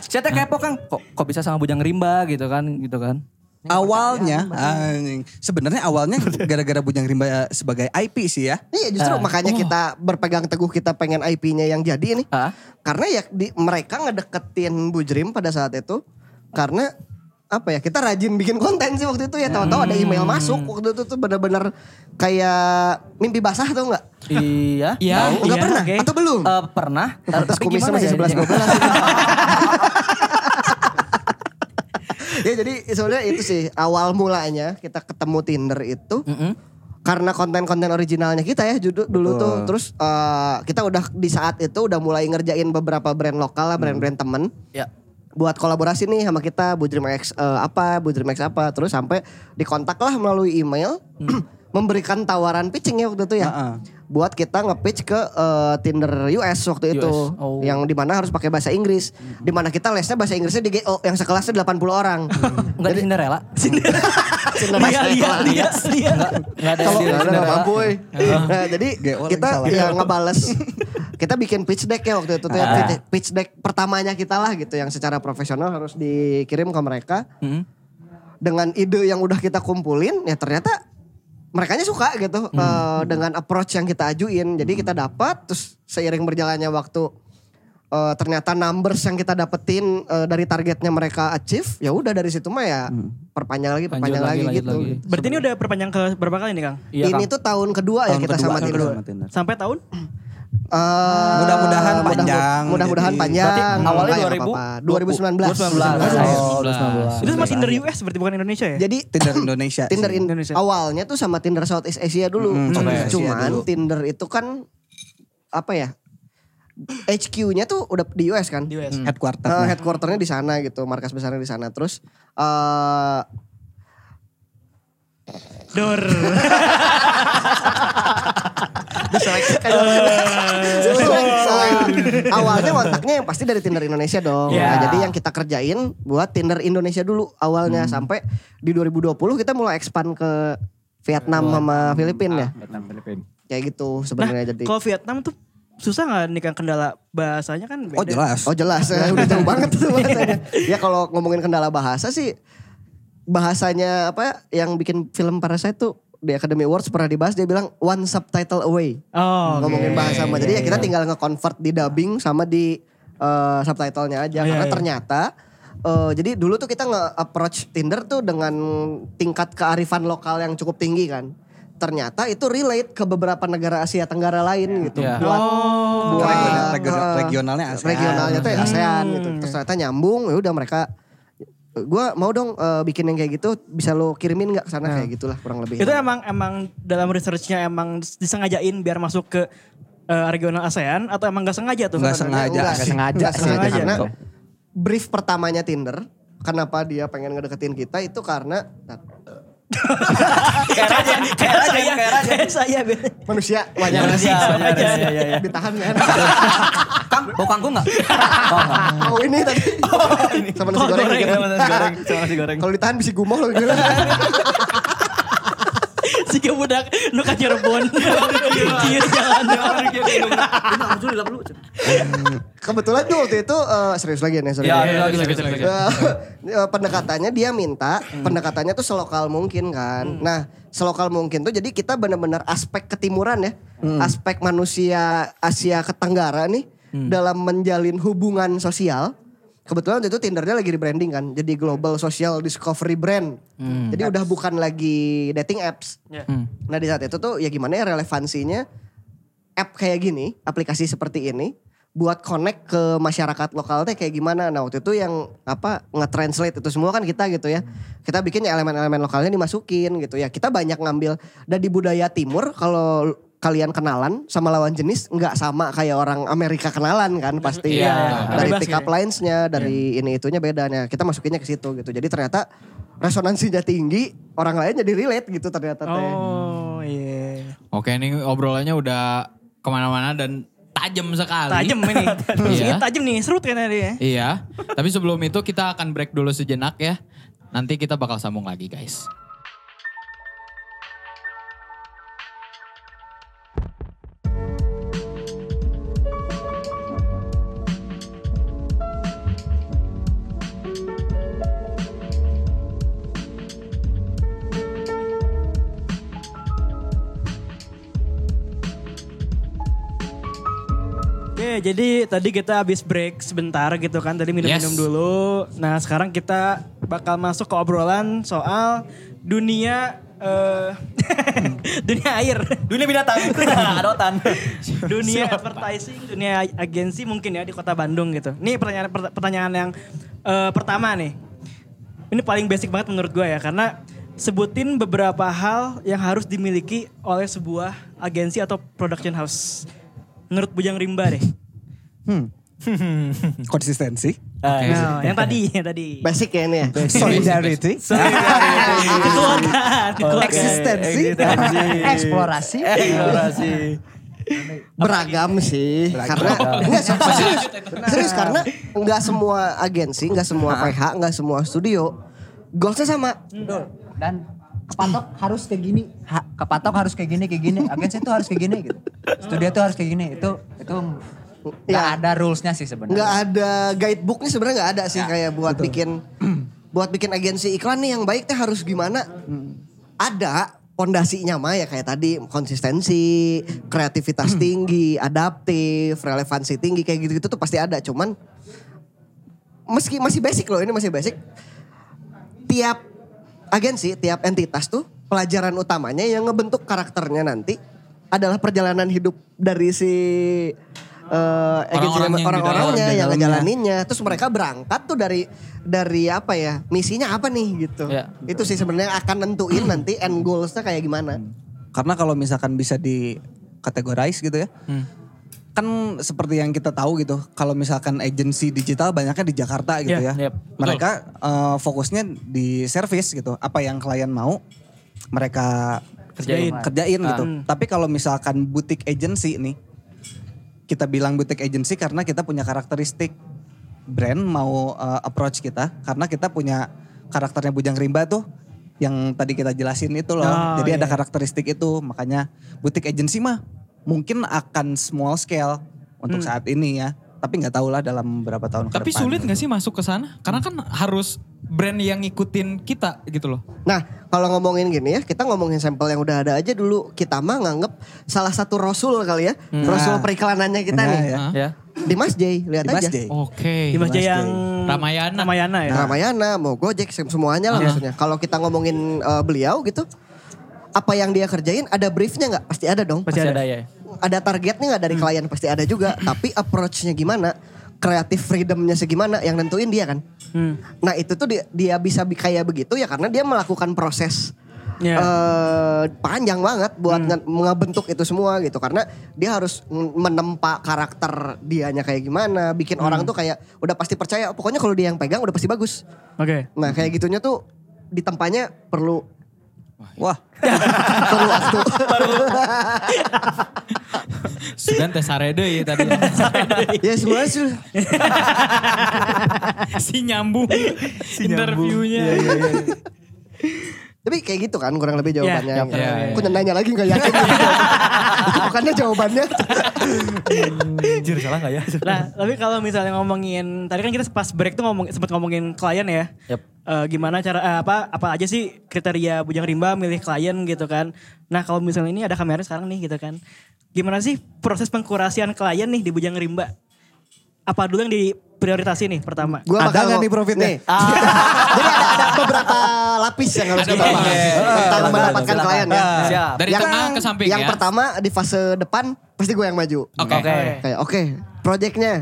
Saya teh kepo Kang, kok kok bisa sama Bujang Rimba gitu kan, gitu kan. Awalnya, anjing. sebenarnya awalnya gara-gara Bujang Rimba eh, sebagai IP sih ya. Iya justru makanya kita berpegang teguh kita pengen IP-nya yang jadi nih. Ah. Karena ya di, mereka ngedeketin Bujrim pada saat itu. Karena apa ya kita rajin bikin konten sih waktu itu ya tahu-tahu ada email masuk waktu itu tuh benar-benar kayak mimpi basah tuh nggak? Iya. Iya. Enggak Iya, pernah oke. atau belum? Eh, pernah. Terus Tapi kumisnya masih ya 11 jadinya? 12. ya jadi sebenarnya itu sih awal mulanya kita ketemu Tinder itu Mm-mm. karena konten-konten originalnya kita ya judul dulu tuh terus eh, kita udah di saat itu udah mulai ngerjain beberapa brand lokal lah brand-brand temen Ya. Buat kolaborasi nih sama kita Bujrim X eh, apa Bujrim X apa. Terus sampai dikontak lah melalui email memberikan tawaran pitching ya waktu itu ya Heeh. buat kita nge-pitch ke eh, Tinder US waktu itu US. Oh. yang di mana harus pakai bahasa Inggris di mana kita lesnya bahasa Inggrisnya di GO yang sekelasnya 80 orang Enggak di Cinderella. Tinder Lihat, lihat, lihat, lihat. Enggak ada kalau di nggak ada nggak Cinderella. mampu. Nah, jadi kita salah. ya ngebales. kita bikin pitch deck ya waktu itu tuh ya. Ah. Pitch- Pitch deck pertamanya kita lah gitu yang secara profesional harus dikirim ke mereka Mm. dengan ide yang udah kita kumpulin ya ternyata mereka suka gitu eh, dengan approach yang kita ajuin. Jadi kita dapat terus seiring berjalannya waktu eh, ternyata numbers yang kita dapetin eh, dari targetnya mereka achieve ya udah dari situ mah ya perpanjang lagi Lanjut perpanjang lagi, lagi, lanjut gitu. lagi. Berarti ini udah perpanjang ke berapa kali nih Kang? Iya, ini Kang. tuh tahun kedua ya Tahun kita kedua sama kita Tinder. sama Tinder. Sampai tahun? Eh, Mudah-mudahan mudah- panjang, Mudah-mudahan panjang. Berarti awalnya Nggak 2000? apa-apa. 2019. 2019. Oh, 2019. Itu sama Tinder US berarti bukan Indonesia ya? Jadi Tinder Indonesia. Tinder in- Indonesia. awalnya tuh sama Tinder Southeast Asia dulu. Mm, Southeast Asia Cuman dulu. Tinder itu kan apa ya? HQ-nya tuh udah di US kan? Di US. Headquarter. Eh, headquarternya di sana gitu, markas besarnya di sana. Terus eh Dor. awalnya kontaknya yang pasti dari Tinder Indonesia dong. Iya. Nah, jadi yang kita kerjain buat Tinder Indonesia dulu awalnya sampai di 2020 kita mulai expand ke Vietnam sama Filipina ya. Vietnam, Filipina. Kayak gitu Nah, sebenarnya jadi. kalau Vietnam tuh susah nggak nih Kang kendala bahasanya kan beda. Oh jelas. Oh jelas, ya, udah jauh banget tuh bahasanya. Ya kalau ngomongin kendala bahasa sih bahasanya apa yang bikin film Parasite tuh di Academy Awards pernah dibahas dia bilang one subtitle away. Oh, ngomongin bahasa mah. Jadi ya kita Iya. tinggal nge-convert di dubbing sama di eh, subtitlenya aja. Iya, Karena iya. ternyata eh, jadi dulu tuh kita nge-approach Tinder tuh dengan tingkat kearifan lokal yang cukup tinggi kan. Ternyata itu relate ke beberapa negara Asia Tenggara lain gitu. Iya. Buat Oh. buat, Regional- regional- eh, regionalnya ASEAN. Regionalnya tuh ya ASEAN gitu. Hmm. Terus ternyata nyambung ya udah mereka gue mau dong eh, bikin yang kayak gitu bisa lo kirimin nggak ke sana kayak gitulah kurang lebih. Itu emang emang dalam researchnya emang disengajain biar masuk ke eh, regional ASEAN atau emang gak sengaja tuh? Nggak sengaja. Enggak Nggak sengaja Nggak sih. sengaja. Sengaja. Karena brief pertamanya Tinder, kenapa dia pengen ngedeketin kita itu karena nah, Kayak raja, kayak raja, saya, kayak raja. kayak saya. Be. manusia banyak Manusia, manusia, iya, iya. Ditahan kan. Kang, bau kangkung enggak? Oh, enggak. Oh ini tadi. Sama nasi Oh, gitu. Sama nasi goreng, sama nasi goreng. Kalau ditahan bisa gumoh loh gitu. Siga budak nu ka Cirebon. Cius jalan. Kebetulan tuh waktu itu eh, serius lagi nih serius. Ya, lagi. lagi, lagi, lagi. Eh, eh, pendekatannya dia minta pendekatannya tuh selokal mungkin kan. Nah, selokal mungkin tuh jadi kita benar-benar aspek ketimuran ya, aspek manusia Asia Ketenggara nih dalam menjalin hubungan sosial. Kebetulan waktu itu Tindernya lagi rebranding kan, jadi Global Social Discovery Brand. Jadi udah bukan lagi dating apps. Nah di saat itu tuh ya gimana ya relevansinya app kayak gini, aplikasi seperti ini buat connect ke masyarakat lokal teh kayak gimana. Nah waktu itu yang apa nge-translate itu semua kan kita gitu ya. Kita bikin ya elemen-elemen lokalnya dimasukin gitu ya. Kita banyak ngambil dan di budaya timur kalau kalian kenalan sama lawan jenis nggak sama kayak orang Amerika kenalan kan pasti Iya, dari bebas pick up ya. lines-nya dari ini itunya beda Nah, kita masukinnya ke situ gitu jadi ternyata resonansinya tinggi orang lain jadi relate gitu ternyata teh Oh iya. Oke ini obrolannya udah ke mana-mana dan tajam sekali. Tajam ini. Iya. Ini tajam nih, serut kan dia. Iya. Tapi sebelum itu kita akan break dulu sejenak ya. Nanti kita bakal sambung lagi guys. Oke, jadi tadi kita habis break sebentar gitu kan. Tadi minum-minum Yes. dulu. Nah, sekarang kita bakal masuk ke obrolan soal dunia eh dunia air. Dunia binatang. Adotan. dunia advertising, dunia agensi mungkin ya di kota Bandung gitu. Ini pertanyaan pert- pertanyaan yang eh, pertama nih. Ini paling basic banget menurut gue ya karena sebutin beberapa hal yang harus dimiliki oleh sebuah agensi atau production house. Menurut Bujang Rimba deh. Hmm. Konsistensi. Nah, yang tadi, yang tadi. basic ya ini ya Solidarity. Kekeluargaan, kekeluargaan. Eksistensi. Eksplorasi. Eksplorasi. beragam sih karena enggak serius, serius karena enggak semua agensi enggak semua PH enggak semua studio goalsnya sama Dan kepatok harus kayak gini. Ha, kepatok harus kayak gini, kayak gini. Agensi itu harus kayak gini gitu. Studio itu harus kayak gini. Itu itu nggak Ya. ada rulesnya sih sebenarnya. nggak ada guidebooknya sebenarnya nggak ada sih kayak buat bikin buat bikin agensi iklan nih yang baik teh harus gimana? Ada pondasinya mah ya kayak tadi konsistensi kreativitas tinggi adaptif relevansi tinggi kayak gitu-gitu tuh pasti ada. Cuman meski masih basic loh ini masih basic. Tiap agensi tiap entitas tuh pelajaran utamanya yang ngebentuk karakternya nanti adalah perjalanan hidup dari si eh, agensi Orang-orang yang orang-orangnya yang di ngejalaninnya terus mereka berangkat tuh dari dari apa ya misinya apa nih gitu Ya. itu sih sebenarnya akan nentuin nanti end goalsnya kayak gimana Karena kalau misalkan bisa di categorize gitu ya. Kan seperti yang kita tahu gitu. Kalau misalkan agensi digital banyaknya di Jakarta gitu Iya, ya. yep. Mereka eh, fokusnya di service gitu. Apa yang klien mau mereka Kerjain. kerjain gitu. Hmm. Tapi kalau misalkan boutique agency nih. Kita bilang boutique agency karena kita punya karakteristik brand mau eh, approach kita karena kita punya karakternya Bujang Rimba tuh yang tadi kita jelasin itu loh. Oh, Jadi ada iya. karakteristik itu makanya boutique agency mah mungkin akan small scale untuk Hmm. saat ini ya. Tapi nggak tahu lah dalam berapa tahun ke Tapi depan. sulit gak sih masuk ke sana? Karena kan harus brand yang ngikutin kita gitu loh. Nah, kalau ngomongin gini ya, kita ngomongin sampel yang udah ada aja dulu. Kita mah nganggep salah satu rasul kali ya. Rasul periklanannya kita Nah, nih. ya. Ya. Dimas J, lihat Dimas aja. J. Oke. Dimas Jaya yang Ramayana. Ramayana ya. Ramayana, mau Gojek, sem- semuanya lah maksudnya. Kalau kita ngomongin eh, beliau gitu, apa yang dia kerjain ada briefnya nggak? Pasti ada dong. Pasti Masih ada. ada ya. Ada targetnya nggak dari klien? Pasti ada juga. Tapi approach-nya gimana? Kreatif freedom-nya segimana? Yang nentuin dia kan. Hmm. Nah itu tuh dia, dia bisa bi- kayak begitu ya karena dia melakukan proses Ya. eh, panjang banget buat nge- ngebentuk itu semua gitu karena dia harus menempa karakter dianya kayak gimana bikin orang tuh kayak udah pasti percaya pokoknya kalau dia yang pegang udah pasti bagus Oke. nah kayak gitunya tuh ditempanya perlu Wah, perlu waktu. Sugan tes sarede ya tadi. ya sebenarnya sih. Si nyambung interviewnya. Tapi kayak gitu kan kurang lebih jawabannya. Iya, gitu. iya, iya. Aku nanya lagi gak yakin. Bukannya jawabannya. Anjir salah gak ya? Nah, tapi kalau misalnya ngomongin tadi kan kita pas break tuh ngomong sempat ngomongin klien ya. Yap. Eh, gimana cara eh, apa apa aja sih kriteria Bujang Rimba milih klien gitu kan. Nah, kalau misalnya ini ada kamera sekarang nih gitu kan. Gimana sih proses pengkurasian klien nih di Bujang Rimba? Apa dulu yang diprioritaskan nih pertama? Gua Ada bakal nggak nih profitnya? Nih. Jadi ada, ada beberapa lapis yang harus kita bahas lapis. tentang Silakan, mendapatkan silakan. klien ya. Siap. Dari Yang- tengah ke samping Yang ya. pertama di fase depan pasti gue yang maju. Oke. Oke. Kayak oke, projectnya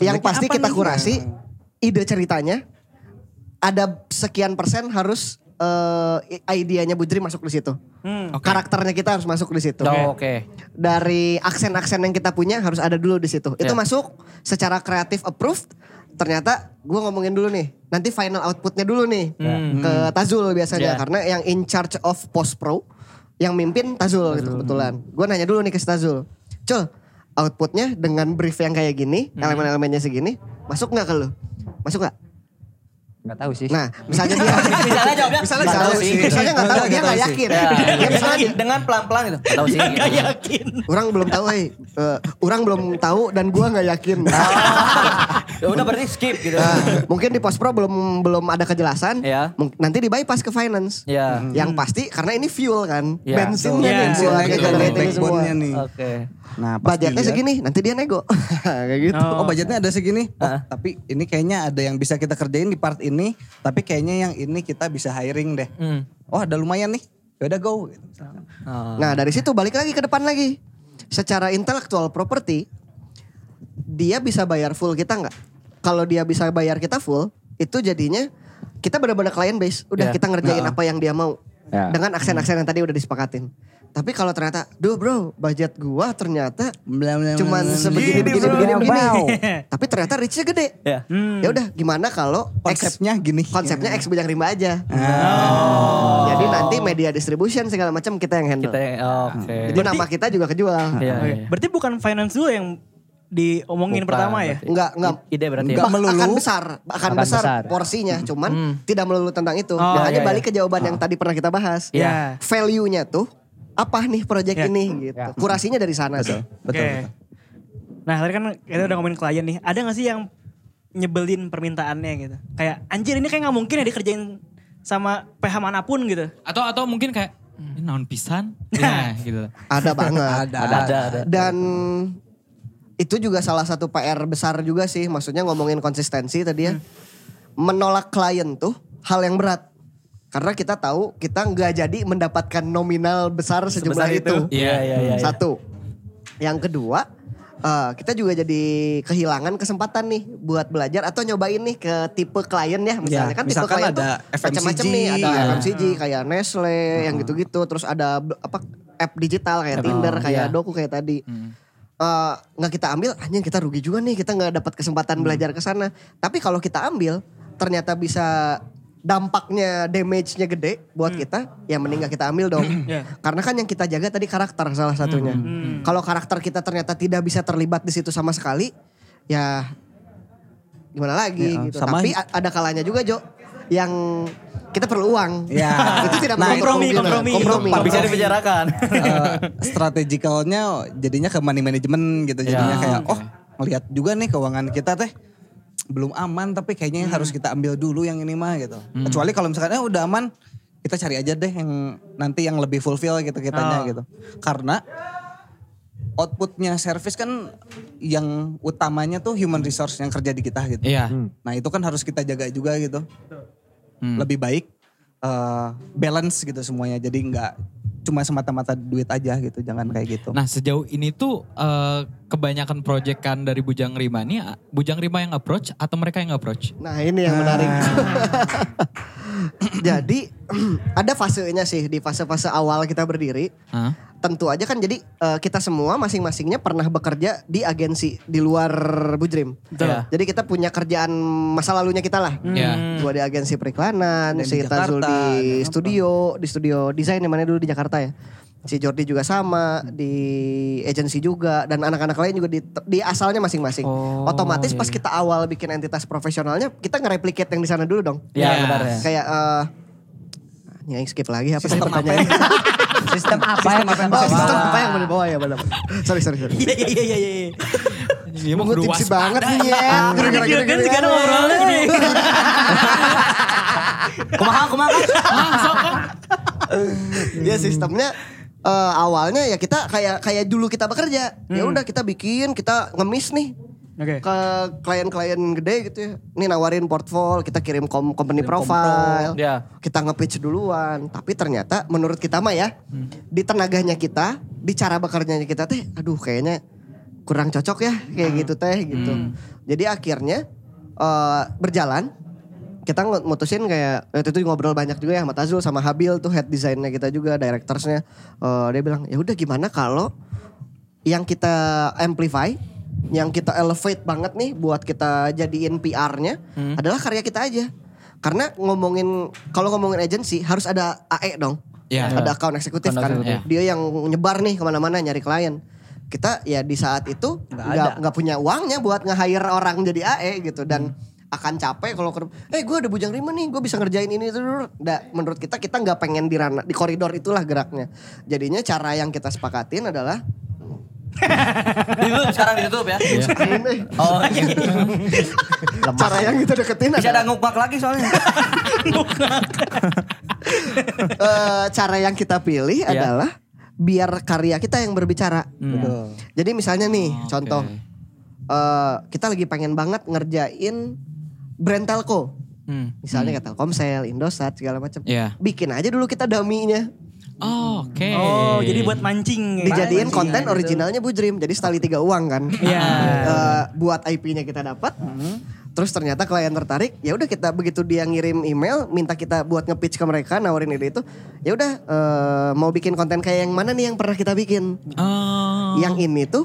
yang pasti kita kurasi ide ceritanya ada sekian persen harus eh idenya Budri masuk di situ. Hmm. Oke. Karakternya kita harus masuk di situ. Oh, Oke. Dari aksen-aksen yang kita punya harus ada dulu di situ. Itu Ya. masuk secara kreatif approved. Ternyata gue ngomongin dulu nih. Nanti final outputnya dulu nih ke Tazul biasanya Ya. karena yang in charge of post pro yang mimpin Tazul gitu kebetulan. Gue nanya dulu nih ke si Tazul. Cul, outputnya dengan brief yang kayak gini, elemen-elemennya segini, masuk nggak ke lu? Masuk nggak? Nggak tahu sih. Nah, misalnya dia Misalnya jawabnya. misalnya nggak nggak tahu sih, misalnya nggak tahu dia nggak yakin. Ya, Ya, misalnya dengan pelan-pelan gitu. Gak tahu sih. Gak gitu. yakin. orang belum tahu, hey. Eh, orang belum tahu dan gua nggak yakin. Ya udah berarti skip gitu. Nah, mungkin di post pro belum belum ada kejelasan. Ya. Nanti di bypass ke finance. Ya. Yang pasti karena ini fuel kan, Ya, bensinnya nih Ya. Backbone-nya nih. Oke. Nah, pas Budgetnya dilihat, segini, nanti dia nego. Kayak gitu. Oh budgetnya ada segini. Oh, tapi ini kayaknya ada yang bisa kita kerjain di part ini. Tapi kayaknya yang ini kita bisa hiring deh. Hmm. Oh ada lumayan nih. Ya udah go. Gitu. Oh. Nah dari situ balik lagi ke depan lagi. Secara intellectual property, dia bisa bayar full kita nggak? Kalau dia bisa bayar kita full, itu jadinya kita benar-benar client base. Udah Ya. kita ngerjain apa yang dia mau. Ya. Dengan aksen-aksen yang tadi udah disepakatin. Tapi kalau ternyata, duh bro, budget gua ternyata bla, cuman sebegini Gini, begini bro. begini begini. Wow. Tapi ternyata reach-nya gede. Ya. Ya udah, gimana kalau X- Konsepnya gini. konsepnya X bujang rimba aja. Oh. Jadi nanti media distribution segala macam kita yang handle. Kita yang oke. Jadi nama kita juga kejual. Iya, Oke. iya. Berarti bukan finance dulu yang diomongin Bukan, pertama ya? Enggak, enggak. Ide berarti. Enggak ya? melulu. akan besar, akan, Akan besar, besar. porsinya, cuman tidak melulu tentang itu. Oh, Makanya iya, balik ke jawaban yang tadi pernah kita bahas. Iya. Value-nya tuh apa nih project Ya. ini gitu. Ya. Kurasinya dari sana sih. Oke. Nah tadi kan kita udah ngomongin klien nih. Ada gak sih yang nyebelin permintaannya gitu? Kayak anjir ini kayak gak mungkin ya dikerjain sama PH mana pun gitu. Atau atau mungkin kayak ini naon pisan? Nah, gitu. Ada banget. Ada. Ada, ada, ada. Dan itu juga salah satu PR besar juga sih. Maksudnya ngomongin konsistensi tadi ya. Menolak klien tuh hal yang berat. Karena kita tahu kita nggak jadi mendapatkan nominal besar sejumlah Sebesar itu. Iya, iya, iya. iya. Satu. Yang kedua, eh, kita juga jadi kehilangan kesempatan nih buat belajar atau nyobain nih ke tipe klien ya. Misalnya Ya, kan tipe klien ada tuh macam-macam nih. Ada ya. FMCG kayak Nestle yang gitu-gitu. Terus ada apa app digital kayak Tinder, kayak iya. Doku kayak tadi. Eh, nggak kita ambil, anjing kita rugi juga nih. Kita nggak dapat kesempatan belajar ke sana. Tapi kalau kita ambil, ternyata bisa dampaknya damage-nya gede buat kita, ya mending gak kita ambil dong. Iya. Karena kan yang kita jaga tadi karakter salah satunya. Kalau karakter kita ternyata tidak bisa terlibat di situ sama sekali, ya gimana lagi Ya, gitu. sama- Tapi ada kalanya juga Jo yang kita perlu uang. Ya. itu tidak Nah, kompromi, kompromi. kompromi. Pak bisa dibicarakan. Eh, strategicalnya jadinya ke money management gitu. Jadinya Ya. kayak oh ngelihat juga nih keuangan kita teh belum aman tapi kayaknya Hmm. harus kita ambil dulu yang ini mah gitu. Kecuali kalau misalkan eh, udah aman kita cari aja deh yang nanti yang lebih fulfill gitu kitanya Oh. gitu. Karena outputnya service kan yang utamanya tuh human resource yang kerja di kita gitu. Iya. Nah itu kan harus kita jaga juga gitu. Hmm. Lebih baik eh, balance gitu semuanya. Jadi nggak cuma semata-mata duit aja gitu. Jangan kayak gitu. Nah sejauh ini tuh eh, kebanyakan proyekan dari Bujang Rima ini Bujang Rima yang approach atau mereka yang approach? Nah ini yang menarik. Jadi ada fasenya sih di fase-fase awal kita berdiri. Hah? Tentu aja kan jadi eh, kita semua masing-masingnya pernah bekerja di agensi di luar Bujrim. Betul. Ya. Jadi kita punya kerjaan masa lalunya kita lah. Ya. Gua di agensi periklanan, Dan si di Tazul di apa. studio, di studio desain yang mana dulu di Jakarta ya. Si Jordi juga sama di agensi juga dan anak-anak lain juga di, di asalnya masing-masing. Oh, Otomatis iya, pas iya. kita awal bikin entitas profesionalnya, kita nge-replicate yang di sana dulu dong. Ya, Ya. benar ya. Kayak eh Yang skip lagi apa sih Sistem apa pertanyaannya? Sistem apa yang Oh, bawa? sistem apa yang mau dibawa ya benar. Sorry sorry sorry. Iya iya iya iya. iya. Dia mau tipsi banget nih ya. ya. Gara-gara gini sekarang ngobrolnya gini. Kumaha kumaha. Kan. Ya sistemnya eh, awalnya ya kita kayak kayak dulu kita bekerja. Ya udah kita bikin, kita ngemis nih. Oke. ke klien-klien gede gitu ya. Ini nawarin portfolio, kita kirim kom company profile. Ya. Kita nge-pitch duluan. Tapi ternyata menurut kita mah ya, di tenaganya kita, di cara bekerjanya kita teh, aduh kayaknya kurang cocok ya kayak gitu teh gitu. Jadi akhirnya eh, berjalan kita mutusin kayak waktu itu ngobrol banyak juga ya sama Tazul sama Habil tuh head desainnya kita juga directorsnya. Eh, dia bilang ya udah gimana kalau yang kita amplify yang kita elevate banget nih buat kita jadiin PR-nya adalah karya kita aja. Karena ngomongin kalau ngomongin agency harus ada AE dong. Iya. ada account eksekutif kan. eksekutif. dia yang nyebar nih ke mana-mana nyari klien. Kita ya di saat itu nggak nggak punya uangnya buat nge-hire orang jadi AE gitu. Dan akan capek kalau ke eh gue ada bujang rima nih gue bisa ngerjain ini itu Nggak, menurut kita kita nggak pengen di ranah di koridor itulah geraknya jadinya cara yang kita sepakatin adalah Ditutup sekarang ditutup ya. ini Oh iya. cara yang kita deketin Bisa ada ngukmak lagi soalnya. eh, cara yang kita pilih adalah biar karya kita yang berbicara Betul. jadi misalnya nih Oh, contoh eh, kita lagi pengen banget ngerjain brand telco Hmm. misalnya kayak Telkomsel, Indosat segala macam. Iya. Bikin aja dulu kita dummy-nya. Oh, Oke. Oh, jadi buat mancing. Dijadiin Mancing konten gitu. originalnya Bu Dream. Jadi sekali tiga uang kan. Iya. Eh, buat IP-nya kita dapat. Terus ternyata klien tertarik, ya udah kita begitu dia ngirim email, minta kita buat nge-pitch ke mereka, nawarin ide itu, ya udah eh, mau bikin konten kayak yang mana nih yang pernah kita bikin? Oh. Yang ini tuh,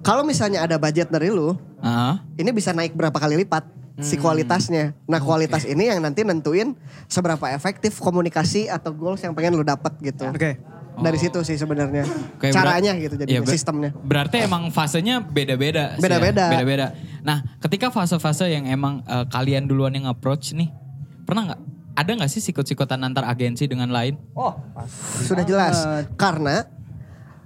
kalau misalnya ada budget dari lu, Ah. ini bisa naik berapa kali lipat si kualitasnya. Nah kualitas ini yang nanti nentuin seberapa efektif komunikasi atau goals yang pengen lu dapat gitu. Oke. Dari situ sih sebenarnya Oke, caranya gitu jadi Iya, ber- sistemnya. Berarti emang fasenya beda-beda. sih ya. Beda-beda. Beda-beda. Nah, ketika fase-fase yang emang eh, kalian duluan yang approach nih, pernah nggak? Ada nggak sih sikut-sikutan antar agensi dengan lain? Oh, Sudah jelas. Karena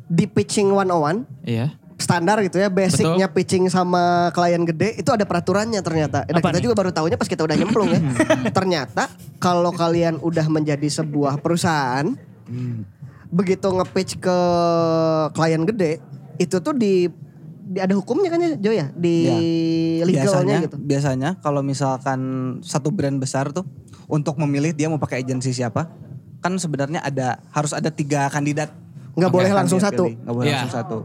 di pitching 101 Iya. Standar gitu ya basicnya pitching sama klien gede itu ada peraturannya ternyata. Dan Apa kita nih? juga baru tahunya pas kita udah nyemplung ya. ternyata kalau kalian udah menjadi sebuah perusahaan begitu nge-pitch ke klien gede itu tuh di, di ada hukumnya kan ya Jo ya di Ya. legalnya biasanya, gitu. Biasanya kalau misalkan satu brand besar tuh untuk memilih dia mau pakai agensi siapa, kan sebenarnya ada harus ada tiga kandidat. Nggak boleh langsung satu. Nggak boleh langsung satu.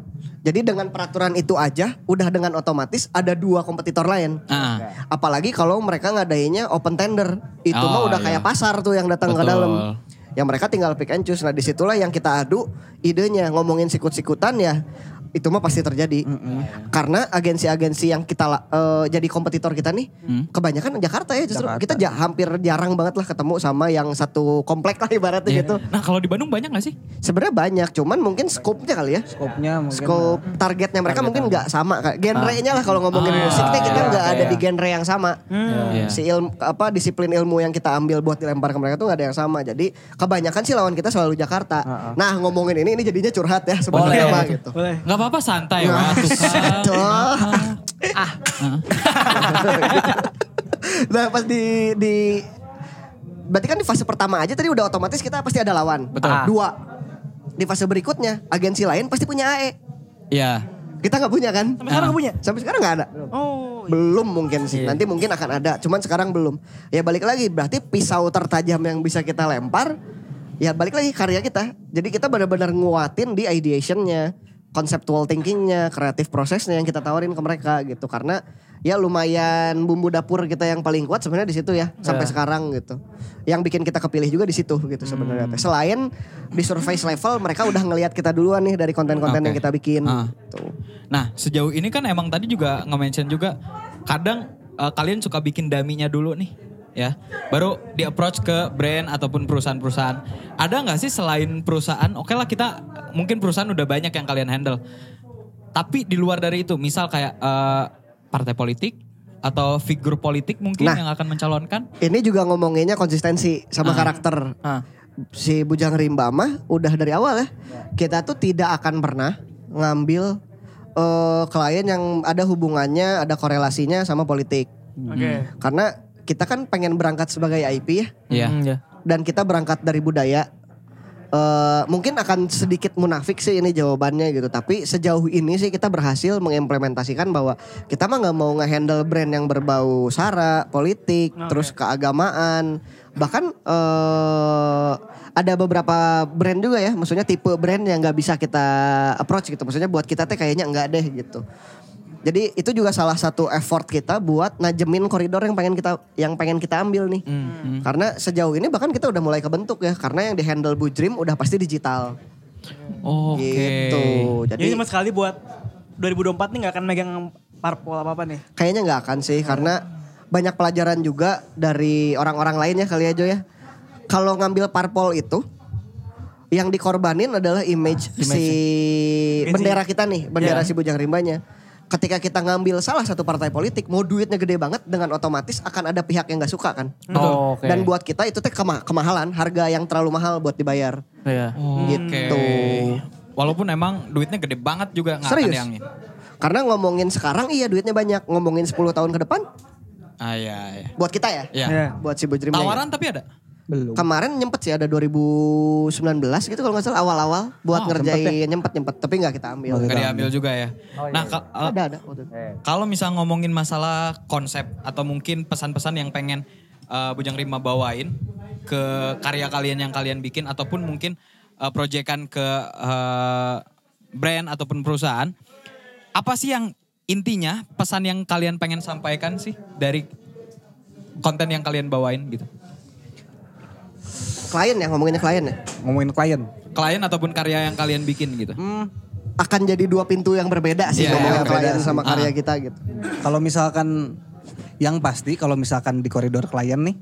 Jadi dengan peraturan itu aja udah dengan otomatis ada dua kompetitor lain. Ah. Apalagi kalau mereka ngadainnya open tender. Itu Oh, mah udah iya. kayak pasar tuh yang datang ke dalam. Yang mereka tinggal pick and choose. Nah di situlah yang kita adu idenya ngomongin sikut-sikutan ya itu mah pasti terjadi. Karena agensi-agensi yang kita eh, jadi kompetitor kita nih Hmm. kebanyakan Jakarta ya justru. Jakarta. Kita ja- hampir jarang banget lah ketemu sama yang satu komplek lah ibaratnya Iya. gitu. Nah, kalau di Bandung banyak nggak sih? Sebenarnya banyak, cuman mungkin scope-nya kali ya. Skopnya mungkin. Scope targetnya mereka mungkin nggak sama kayak genre-nya lah kalau ngomongin Ah, musik nih kita iya, nggak ada iya. di genre yang sama. Iya. Si ilmu apa disiplin ilmu yang kita ambil buat dilempar ke mereka tuh nggak ada yang sama. Jadi kebanyakan sih lawan kita selalu Jakarta. Nah ngomongin ini ini jadinya curhat ya sebenarnya gitu. Boleh. Nggak apa-apa santai, Wak. Tukang. Tuh. nah pas di di berarti kan di fase pertama aja tadi udah otomatis kita pasti ada lawan. Betul. Dua. Di fase berikutnya agensi lain pasti punya AE. Iya. Kita nggak punya kan? Sampai sekarang nggak punya? Sampai sekarang nggak ada. Oh. Belum mungkin sih. Iya. Nanti mungkin akan ada. Cuman sekarang belum. Ya balik lagi. Berarti pisau tertajam yang bisa kita lempar. Ya balik lagi karya kita. Jadi kita benar-benar nguatin di ideationnya. Conceptual thinkingnya. Kreatif prosesnya yang kita tawarin ke mereka gitu. Karena ya lumayan bumbu dapur kita yang paling kuat sebenarnya di situ ya. Sampai sekarang gitu. Yang bikin kita kepilih juga di situ gitu sebenarnya. teh. Selain di surface level mereka udah ngelihat kita duluan nih dari konten-konten Oke. yang kita bikin. Ah. Gitu. Nah, sejauh ini kan emang tadi juga nge-mention juga kadang eh, kalian suka bikin daminya dulu nih, ya. Baru di approach ke brand ataupun perusahaan-perusahaan. Ada nggak sih selain perusahaan? Oke lah kita mungkin perusahaan udah banyak yang kalian handle. Tapi di luar dari itu, misal kayak eh, partai politik atau figur politik mungkin Nah. yang akan mencalonkan? Ini juga ngomonginnya konsistensi sama Ah. karakter. Ah. si Bujang Rimba mah udah dari awal ya. Kita tuh tidak akan pernah ngambil eh, klien yang ada hubungannya, ada korelasinya sama politik. Oke. Karena kita kan pengen berangkat sebagai IP ya. Iya. Hmm, ya. dan kita berangkat dari budaya. Eh mungkin akan sedikit munafik sih ini jawabannya gitu, tapi sejauh ini sih kita berhasil mengimplementasikan bahwa kita mah nggak mau ngehandle brand yang berbau sara, politik, terus keagamaan, bahkan eh ada beberapa brand juga ya, maksudnya tipe brand yang nggak bisa kita approach gitu, maksudnya buat kita teh kayaknya enggak deh gitu. Jadi itu juga salah satu effort kita buat najemin koridor yang pengen kita yang pengen kita ambil nih. Karena sejauh ini bahkan kita udah mulai kebentuk ya karena yang di handle Bu Dream udah pasti digital. Oke. Gitu. Jadi Jadi sama sekali buat 2024 nih gak akan megang parpol apa-apa nih. kayaknya nggak akan sih karena banyak pelajaran juga dari orang-orang lain ya kali aja ya. Kalau ngambil parpol itu yang dikorbanin adalah image, si bendera kita nih, bendera si Bujang Rimbanya. Ketika kita ngambil salah satu partai politik, mau duitnya gede banget dengan otomatis akan ada pihak yang nggak suka kan. Oh, oke. Dan buat kita itu teh kema- kemahalan, harga yang terlalu mahal buat dibayar. Iya. Oke. Gitu. Walaupun emang duitnya gede banget juga nggak akan Serius? diangin. Karena ngomongin sekarang iya duitnya banyak, ngomongin 10 tahun ke depan Ah iya, iya. buat kita ya. Iya. Iya. Buat si Bujrim Tawaran tapi ada? Belum. Kemarin nyempet sih ada 2019 gitu kalau nggak salah awal-awal buat Oh, ngerjain nyempet-nyempet tapi nggak kita ambil. Gak diambil juga ya. nah, ka- eh, Ada ada. itu. kalau misal ngomongin masalah konsep atau mungkin pesan-pesan yang pengen eh, Bujang Rima bawain ke karya kalian yang kalian bikin ataupun mungkin eh, proyekan ke eh, brand ataupun perusahaan, apa sih yang intinya pesan yang kalian pengen sampaikan sih dari konten yang kalian bawain gitu? Klien ya ngomonginnya klien ya. Ngomongin klien. Klien ataupun karya yang kalian bikin gitu. Hmm, Akan jadi dua pintu yang berbeda sih Iya, ngomongin klien sih. sama karya Ah. kita gitu. Kalau misalkan yang pasti kalau misalkan di koridor klien nih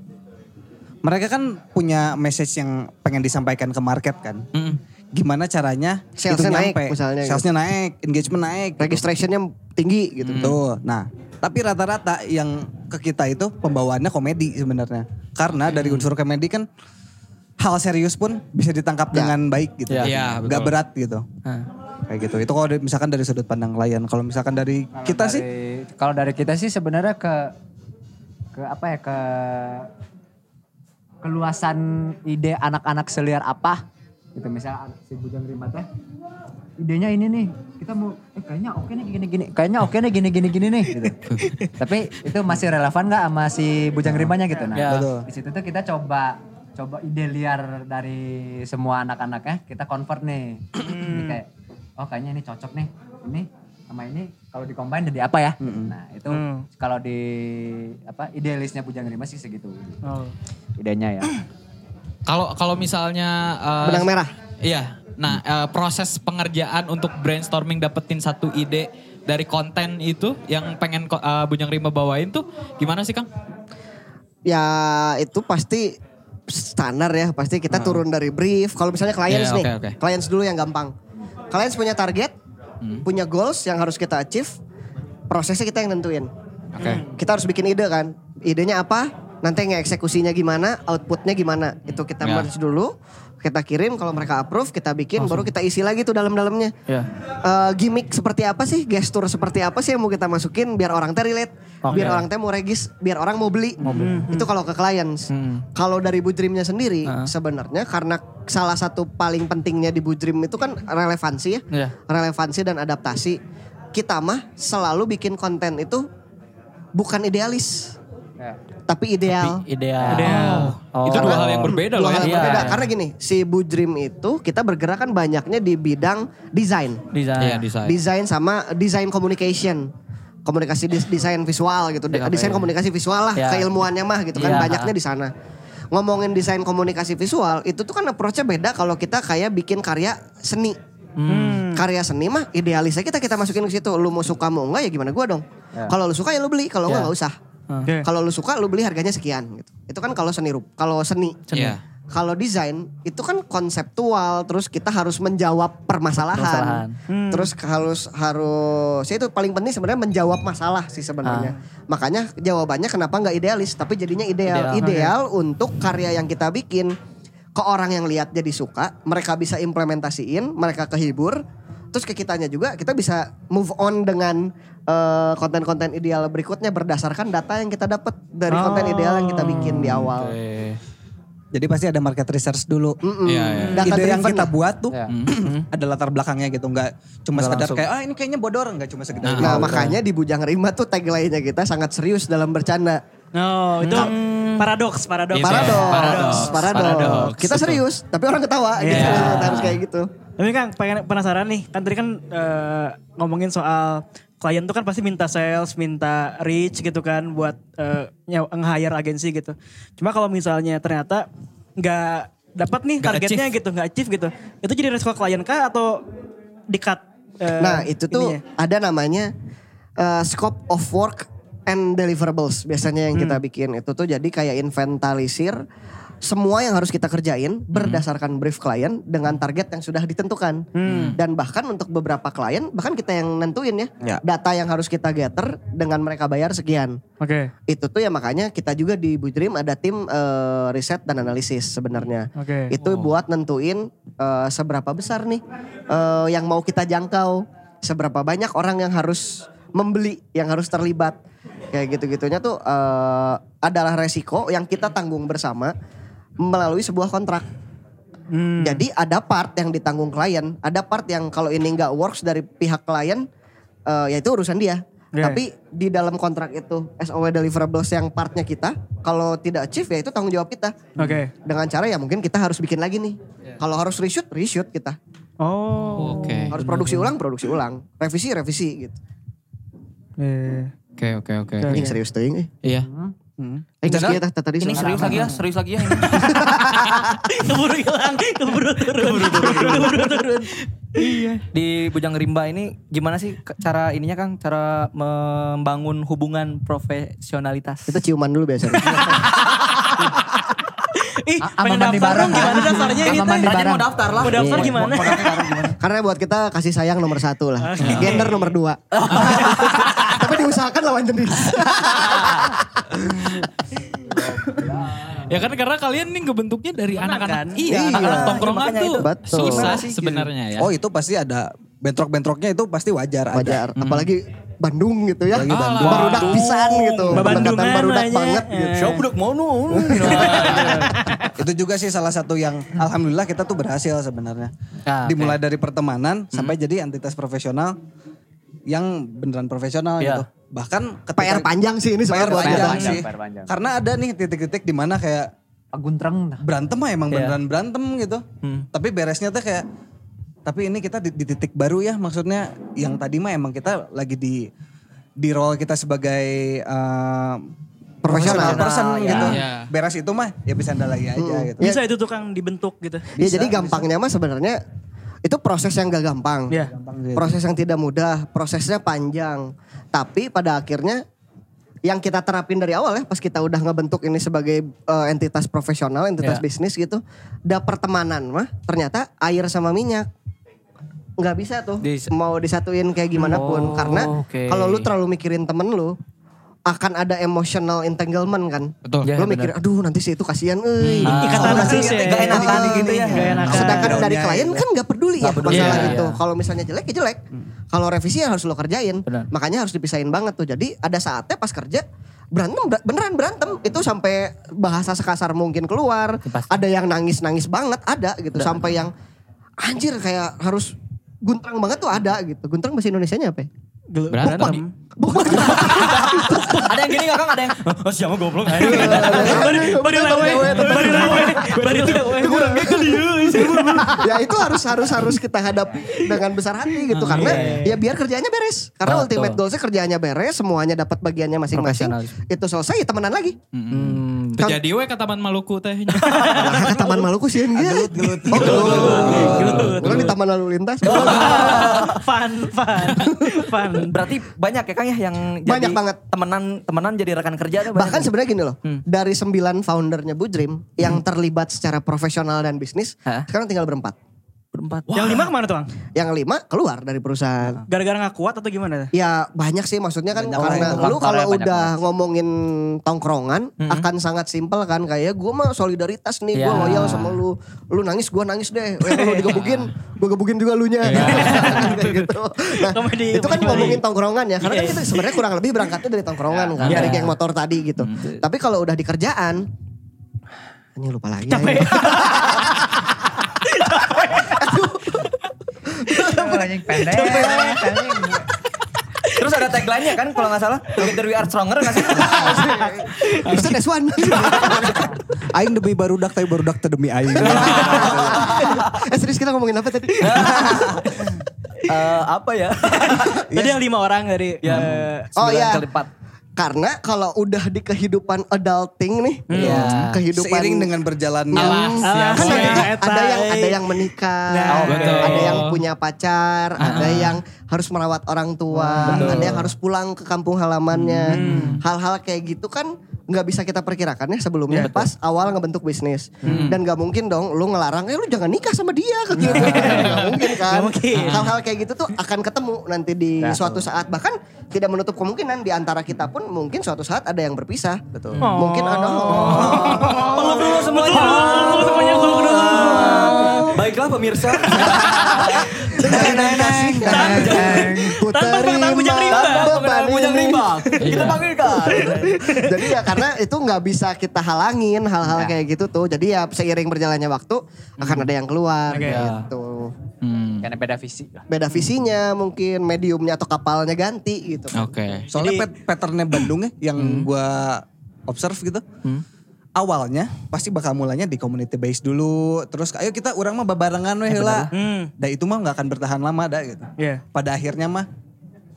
mereka kan punya message yang pengen disampaikan ke market kan. Mm. Hmm. Gimana caranya Salesnya itu naik nyampe. misalnya gitu. Salesnya naik, engagement naik. gitu. Registrationnya tinggi gitu. Tuh. Nah, tapi rata-rata yang ke kita itu pembawaannya komedi sebenarnya. Karena dari unsur komedi kan hal serius pun bisa ditangkap Ya. dengan baik gitu. Ya. Iya, Gak betul. berat gitu. Kayak gitu. Itu kalau misalkan dari sudut pandang klien. Kalau misalkan dari kita sih Dari- Kalau dari kita sih sebenarnya ke ke apa ya ke keluasan ide anak-anak seliar apa gitu misalnya si Bujang Rima teh idenya ini nih kita mau eh kayaknya oke nih gini gini kayaknya oke nih gini gini gini nih gitu tapi itu masih relevan nggak sama si Bujang Rimanya gitu nah Ya. Betul. di situ tuh kita coba coba ide liar dari semua anak-anaknya kita convert nih Jadi kayak oh kayaknya ini cocok nih ini sama ini kalau di-combine jadi apa ya nah itu Hmm. kalau di apa idealisnya Bujang Rima sih segitu Oh. idenya ya Kalau kalau misalnya eh, Benang merah. Iya. Nah, eh, proses pengerjaan untuk brainstorming dapetin satu ide dari konten itu yang pengen eh, Bujang Rima bawain tuh gimana sih, Kang? Ya itu pasti standar ya. Pasti kita turun dari brief. Kalau misalnya clients Iya, nih. oke, oke. Clients dulu yang gampang. Clients punya target, punya goals yang harus kita achieve. Prosesnya kita yang nentuin. Oke. Kita harus bikin ide kan. Idenya apa? Nanti nge-eksekusinya gimana, outputnya gimana. Itu kita Ya. merge dulu. Kita kirim kalau mereka approve, kita bikin, baru kita isi lagi tuh dalam-dalamnya. Ya. Eh, gimmick seperti apa sih, gestur seperti apa sih yang mau kita masukin biar orang teh relate, Oke. biar orang teh mau regis, biar orang mau beli. Itu kalau ke clients. Kalau dari Budrimnya sendiri sebenarnya karena salah satu paling pentingnya di Budrim itu kan relevansi ya. Iya. Relevansi dan adaptasi. Kita mah selalu bikin konten itu bukan idealis, Ya. Tapi ideal. Ideal. Ideal. Oh. Itu dua hal yang berbeda Dua loh hal ya. yang Iya. berbeda. Karena gini, si Budrim itu kita bergerak kan banyaknya di bidang desain. Desain. Iya, desain. desain sama desain communication komunikasi desain visual gitu DKP. desain komunikasi visual lah Ya. keilmuannya mah gitu kan Iya. banyaknya di sana ngomongin desain komunikasi visual itu tuh kan approach-nya beda kalau kita kayak bikin karya seni Hmm. karya seni mah idealisnya kita kita masukin ke situ lu mau suka mau enggak ya gimana gua dong Ya. kalau lu suka ya lu beli kalau enggak Ya. enggak usah Oke. kalau lu suka lu beli harganya sekian gitu itu kan kalau seni rup kalau seni Iya. kalau desain itu kan konseptual terus kita harus menjawab permasalahan. Permasalahan. Terus harus harus ya itu paling penting sebenarnya menjawab masalah sih sebenarnya. Makanya jawabannya kenapa nggak idealis tapi jadinya ideal. Ideal. Ideal, untuk karya yang kita bikin ke orang yang lihat jadi suka, mereka bisa implementasiin, mereka kehibur, terus ke kitanya juga kita bisa move on dengan eh, konten-konten ideal berikutnya berdasarkan data yang kita dapat dari konten ideal yang kita bikin di awal. Jadi pasti ada market research dulu. Mm-mm. Iya, iya. Data Ide yang kita lah. buat tuh Ya. ada latar belakangnya gitu, nggak cuma sekedar kayak ah ini kayaknya bodor, nggak cuma sekedar. Nah makanya di Bujang Rima tuh tagline-nya kita sangat serius dalam bercanda. No, itu paradoks, paradoks. Itu ya, Paradoks, paradoks, paradoks. paradoks. Kita serius, tapi orang ketawa gitu. Iya. Harus kayak gitu. Tapi kan pengen penasaran nih, kan tadi kan eh, ngomongin soal klien tuh kan pasti minta sales, minta reach gitu kan buat eh, nyaw- nge-hire agensi gitu. Cuma kalau misalnya ternyata nggak dapat nih targetnya achieve. gitu, nggak achieve gitu. Itu jadi resiko klien kah atau di-cut? eh, Nah itu tuh ininya? ada namanya uh, scope of work and deliverables biasanya yang Hmm. kita bikin itu tuh jadi kayak inventarisir semua yang harus kita kerjain Hmm. berdasarkan brief klien dengan target yang sudah ditentukan Hmm. dan bahkan untuk beberapa klien bahkan kita yang nentuin ya, Ya. data yang harus kita gather dengan mereka bayar sekian Oke. itu tuh ya makanya kita juga di Budrim ada tim eh, riset dan analisis sebenarnya. Oke. Itu buat nentuin eh, seberapa besar nih eh, yang mau kita jangkau, seberapa banyak orang yang harus membeli, yang harus terlibat. Kayak gitu-gitunya tuh eh, adalah resiko yang kita tanggung bersama melalui sebuah kontrak. Hmm. Jadi ada part yang ditanggung klien, ada part yang kalau ini nggak works dari pihak klien, eh, ya itu urusan dia. Yeah. Tapi di dalam kontrak itu SOW deliverables yang partnya kita, kalau tidak achieve ya itu tanggung jawab kita. Oke. Dengan cara ya mungkin kita harus bikin lagi nih. Kalau harus reshoot, reshoot kita. Oh. Oke. Harus produksi ulang, produksi ulang. Revisi, revisi gitu. Eh. Oke oke oke. Ini serius tuh ini. Iya. Eh, tah, tah tadi Ini serius lagi ya, serius lagi ya keburu hilang, keburu turun. Keburu turun. Iya. Di Bujang Rimba ini gimana sih cara ininya Kang? Cara membangun hubungan profesionalitas. Kita ciuman dulu biasanya. Ih, pengen daftar bareng. dong gimana daftarnya Tanya bareng. mau daftar lah. Mau daftar Iya. gimana? Mau daftar gimana? Karena buat kita kasih sayang nomor satu lah. Gender nomor dua. Diusahakan lawan jenis. Ya kan karena kalian nih ngebentuknya dari kan? anak-anak. Iya. Iya, anak-anak Iya, tongkrongan makanya tuh itu. Betul. susah sebenarnya ya. Oh itu pasti ada bentrok-bentroknya itu pasti wajar. ada. Wajar. Apalagi Bandung gitu ya. Apalagi Bandung. Barudak pisan gitu. Pendekatan barudak namanya. banget gitu. Siapa budak mau itu juga sih salah satu yang alhamdulillah kita tuh berhasil sebenarnya. Ah, Dimulai dari pertemanan sampai jadi entitas profesional yang beneran profesional Iya. gitu. Bahkan ketika PR panjang sih ini PR sebenarnya buat panjang kita. sih. PR panjang. Karena ada nih titik-titik di mana kayak Paguntreng. berantem mah emang Iya. beneran berantem gitu. Tapi beresnya tuh kayak tapi ini kita di, di titik baru ya maksudnya yang tadi mah emang kita lagi di di role kita sebagai uh, Profesional. person ya. gitu. Iya. Beres itu mah ya bisa anda lagi aja gitu. Bisa itu tuh Kang dibentuk gitu. Ya jadi gampangnya mah sebenarnya itu proses yang gak gampang. Iya. Proses yang tidak mudah, prosesnya panjang. Tapi pada akhirnya yang kita terapin dari awal ya pas kita udah ngebentuk ini sebagai eh, entitas profesional, entitas Iya. bisnis gitu, da pertemanan mah ternyata air sama minyak nggak bisa tuh Dis- mau disatuin kayak gimana pun Oh, karena oke. kalau lu terlalu mikirin temen lu akan ada emotional entanglement kan. Betul. Ya, lu mikir aduh nanti si itu kasihan euy. Ikatan Soalnya khusus si- ya. Gak enakan gitu ya. Gak enakan. Sedangkan dari Daunnya klien itu. kan nggak peduli ya Nggak peduli. masalah Iya, itu. iya. Kalau misalnya jelek ya jelek. Kalau revisi ya harus lo kerjain. Benar. Makanya harus dipisahin banget tuh. Jadi ada saatnya pas kerja berantem ber- beneran berantem itu sampai bahasa sekasar mungkin keluar. Pasti. Ada yang nangis-nangis banget ada gitu sampai yang anjir kayak harus guntrang banget tuh ada gitu. Guntrang bahasa Indonesianya apa? ya? Berantem. Ada yang gini gak Kang? Ada yang, oh, siapa goblok? Bari bari lewe, bari lewe, bari lewe. ya itu harus harus harus kita hadap dengan besar hati gitu karena ya biar kerjanya beres. Karena ultimate goalsnya kerjanya beres semuanya dapat bagiannya masing-masing. Itu selesai ya temenan lagi. Hmm. Terjadi we ke Taman Maluku teh. Ke Taman Maluku sih gelut gelut. Oh gelut. Bukan di Taman Lalu Lintas Fun, fun, fun. Berarti banyak ya Kang ya yang Banyak jadi banget. temenan temenan jadi rekan kerja tuh banyak bahkan ya? sebenarnya gini loh dari sembilan foundernya Bu Dream yang terlibat secara profesional dan bisnis Hah? sekarang tinggal berempat empat. Yang lima ke mana tuh, Bang? Yang lima keluar dari perusahaan. Gara-gara nggak kuat atau gimana? Ya banyak sih maksudnya kan Banyak karena lu kalau banyak udah banget. ngomongin tongkrongan akan sangat simpel kan kayak gue mah solidaritas nih gue Ya. loyal sama lu lu nangis gue nangis deh Eh, lu digebukin gue gebukin juga lu nya Kayak gitu nah Komedi, itu kan komedi. ngomongin tongkrongan ya karena kan Iya, kita sebenarnya kurang lebih berangkatnya dari tongkrongan kan Iya. dari geng motor tadi gitu tapi kalau udah di kerjaan ini lupa lagi ya. Anjing pendek. anjing. Terus ada tagline-nya kan kalau nggak salah. Together we are stronger nggak sih? Bisa des one. Aing demi barudak tapi barudak demi aing. eh serius kita ngomongin apa tadi? Eh, apa ya? Tadi yang lima orang dari Yang eh, Oh sembilan iya. kali lipat. Karena kalau udah di kehidupan adulting nih, Iya. kehidupan Seiring dengan berjalannya Alas, ya, kan ada, ada yang ada yang menikah, Nah, Oh, betul. ada yang punya pacar, ada yang harus merawat orang tua, ada yang harus pulang ke kampung halamannya. Hal-hal kayak gitu kan nggak bisa kita perkirakan ya sebelumnya pas awal ngebentuk bisnis. Dan nggak mungkin dong lu ngelarang eh lu jangan nikah sama dia kayak gitu nggak mungkin kan. Hal-hal kayak gitu tuh akan ketemu nanti di suatu saat. Bahkan tidak menutup kemungkinan di antara kita pun mungkin suatu saat ada yang berpisah. Betul. Mungkin ada. Peluk dulu semuanya. Peluk semuanya, peluk dulu. Baiklah pemirsa. ku Tanpa terima Bujang ini. rimba. Kita panggilkan. Jadi ya karena itu nggak bisa kita halangin hal-hal kayak gitu tuh. Jadi ya seiring berjalannya waktu akan ada yang keluar gitu. Hmm. Karena beda visi. Beda visinya mungkin mediumnya atau kapalnya ganti gitu. Oke. Soalnya pat- patternnya Bandung ya yang gua observe gitu. Awalnya pasti bakal mulanya di community base dulu. Terus ayo kita orang mah babarengan weh lah. Hmm. Dan itu mah nggak akan bertahan lama dah gitu. Iya. Pada akhirnya mah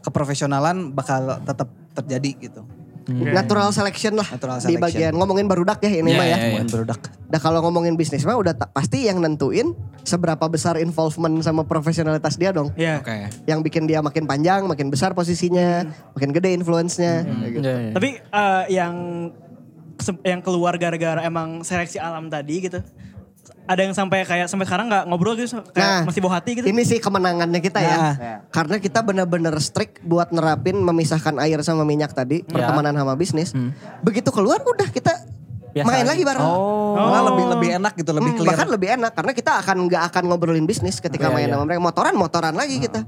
keprofesionalan bakal tetap terjadi gitu. Natural selection lah Natural di selection. bagian ngomongin barudak ya ini Iya, mah ya. iya, iya. Bukan produk. Nah kalau ngomongin bisnis mah udah ta- pasti yang nentuin seberapa besar involvement sama profesionalitas dia dong. Iya. Oke. Yang bikin dia makin panjang, makin besar posisinya, makin gede influence-nya. kayak gitu. Tapi eh, yang yang keluar gara-gara emang seleksi alam tadi gitu. Ada yang sampai kayak sampai sekarang nggak ngobrol gitu, kayak masih bawa hati gitu. Ini sih kemenangannya kita ya. Nah. Ya. Karena kita benar-benar strict buat nerapin memisahkan air sama minyak tadi, pertemanan sama bisnis. Begitu keluar udah kita Biasa main lagi. lagi bareng. Malah lebih lebih enak gitu, lebih Hmm, clear. bahkan lebih enak karena kita akan nggak akan ngobrolin bisnis ketika Iya, main iya. sama mereka. Motoran motoran lagi kita.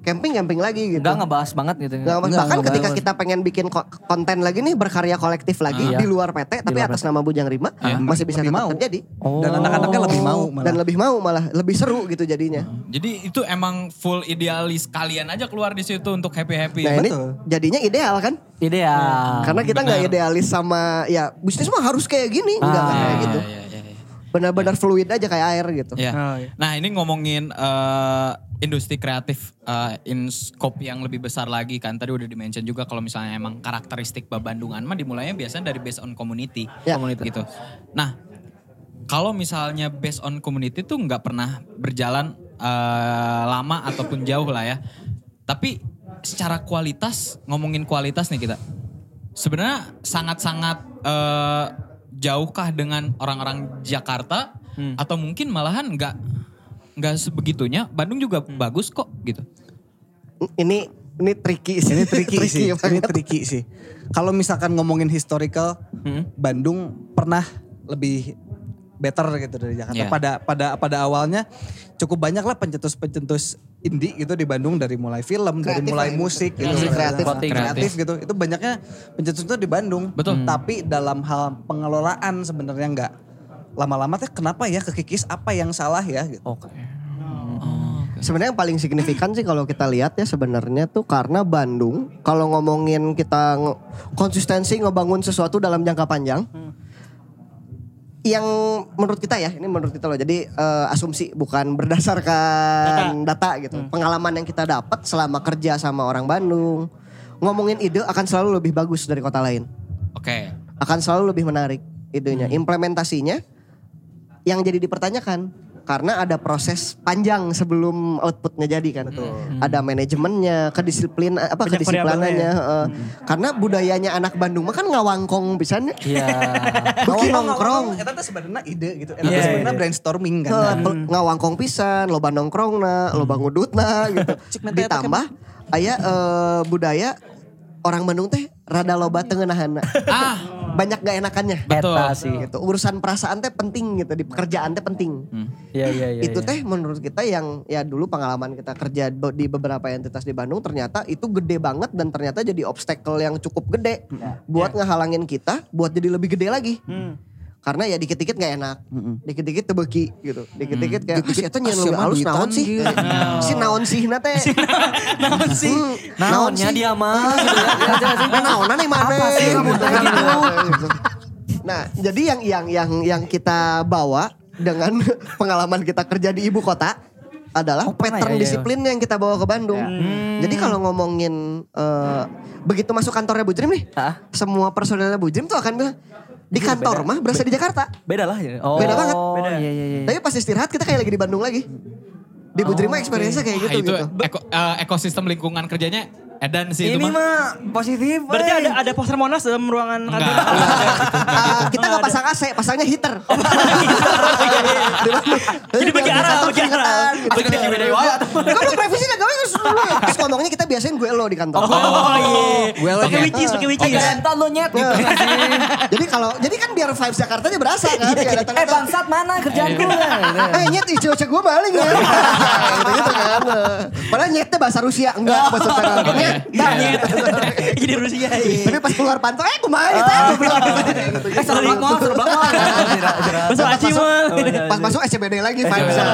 Camping camping lagi gitu. Enggak ngebahas banget gitu. Nggak, Nggak, bahkan nggak ketika kita pengen bikin ko- konten lagi nih berkarya kolektif lagi Iya. di luar PT tapi luar atas nama Bujang Rima Iya. masih bisa tetap mau. terjadi. Dan anak-anaknya lebih mau malah. Dan lebih mau malah lebih seru gitu jadinya. Jadi itu emang full idealis kalian aja keluar di situ untuk happy happy. Nah ini betul. jadinya ideal kan? Ideal. Karena kita nggak idealis sama ya bisnis mah harus kayak gini, enggak Ah. kayak gitu. Iya, iya, iya, iya. Benar-benar fluid aja kayak air gitu. Ya. Oh, iya. Nah ini ngomongin eh, industri kreatif eh, in scope yang lebih besar lagi kan. Tadi udah dimention juga kalau misalnya emang karakteristik Babandungan mah dimulainya biasanya dari based on community. Ya. Community gitu. Nah kalau misalnya based on community tuh nggak pernah berjalan eh, lama ataupun jauh lah ya. Tapi secara kualitas, ngomongin kualitas nih kita. Sebenarnya sangat-sangat eh, jauhkah dengan orang-orang Jakarta atau mungkin malahan nggak nggak sebegitunya. Bandung juga bagus kok gitu. Ini ini tricky sih. Ini tricky, sih. Ini banget. tricky sih. Kalau misalkan ngomongin historical, Bandung pernah lebih better gitu dari Jakarta. Iya. Pada pada pada awalnya cukup banyak lah pencetus-pencetus indie gitu di Bandung dari mulai film, dari Kreatif mulai lah ya, musik gitu. Industri kreatif. kreatif, kreatif gitu. Itu banyaknya pencetus itu di Bandung. Betul. Tapi dalam hal pengelolaan sebenarnya nggak lama-lama teh kenapa ya kekikis apa yang salah ya gitu. Oke. Sebenarnya yang paling signifikan sih kalau kita lihat ya sebenarnya tuh karena Bandung kalau ngomongin kita nge- konsistensi ngebangun sesuatu dalam jangka panjang yang menurut kita ya ini menurut kita loh. Jadi eh, asumsi bukan berdasarkan data, gitu. Pengalaman yang kita dapat selama kerja sama orang Bandung ngomongin ide akan selalu lebih bagus dari kota lain. Oke. akan selalu lebih menarik idenya. Implementasinya yang jadi dipertanyakan Karena ada proses panjang sebelum outputnya jadi kan. Ada manajemennya, kedisiplin apa Banyak kedisiplinannya. heeh. Karena budayanya anak Bandung mah kan ngawangkong pisan. Iya. Beuki Oh, nongkrong. Eta teh sebenarnya ide gitu. Eta Iya, teh sebenarnya iya. brainstorming kan. Heeh, pel- ngawangkong pisan, loba nongkrongna, loba ngudutna gitu. Ditambah aya eh, budaya orang Bandung teh rada loba tengenahanna. Ah, Banyak gak enakannya. Betul. Eta sih. Gitu. Urusan perasaan teh penting gitu, di pekerjaan teh penting. Iya iya iya. itu iya. teh menurut kita yang ya dulu pengalaman kita kerja di beberapa entitas di Bandung ternyata itu gede banget dan ternyata jadi obstacle yang cukup gede buat ngehalangin kita buat jadi lebih gede lagi. Karena ya dikit-dikit gak enak, dikit-dikit tebeki gitu, dikit-dikit kayak ah, si eta nyen ah, lebih siapa halus duitan naon sih, gitu. si naon sih na teh, naon sih, Naonnya dia mah gitu ya. Nah, naonan nih mana? Apa sih kamu teh gitu? Nah, jadi yang yang yang yang kita bawa dengan pengalaman kita kerja di ibu kota adalah Oh, pattern ya, ya. disiplin yang kita bawa ke Bandung. Jadi kalau ngomongin eh, begitu masuk kantornya Bu Jrim nih, Ah. semua personelnya Bu Jrim tuh akan bilang di kantor mah berasa di Jakarta. Beda lah ya. Oh, Beda banget. Iya iya iya. Tapi pas istirahat kita kayak lagi di Bandung lagi. Di Bu Jrim mah experience-nya kayak gitu itu gitu. eko- eh, ekosistem lingkungan kerjanya edan sih itu Ini mah. mah positif. Berarti wey. ada ada poster Monas dalam ruangan Enggak. kantor. Ah, kita nggak pasang AC, pasangnya heater. Jadi bagi arah, bagi arah. Gitu. Kamu revisi gak gawe terus dulu ya. Terus ngomongnya kita biasain gue lo di kantor. Oh iya. Well, Pakai oke. wicis, pakai wicis. Oke, entar lu nyet gitu. jadi kalau jadi kan biar vibes Jakartanya berasa kan. Kayak datang Eh bangsat mana kerjaan gue? Gitu. Eh nyet icu-icu gue maling ya. Gitu-gitu kan. Padahal nyetnya bahasa Rusia. Enggak bahasa Jakarta. Nyet. Nah, nyet. Jadi Rusia. iya. Tapi pas keluar pantau, eh gue maling. Eh gue bilang. Eh seru banget mau, seru banget. Masuk aci mah. Pas masuk SCBD lagi vibes-nya.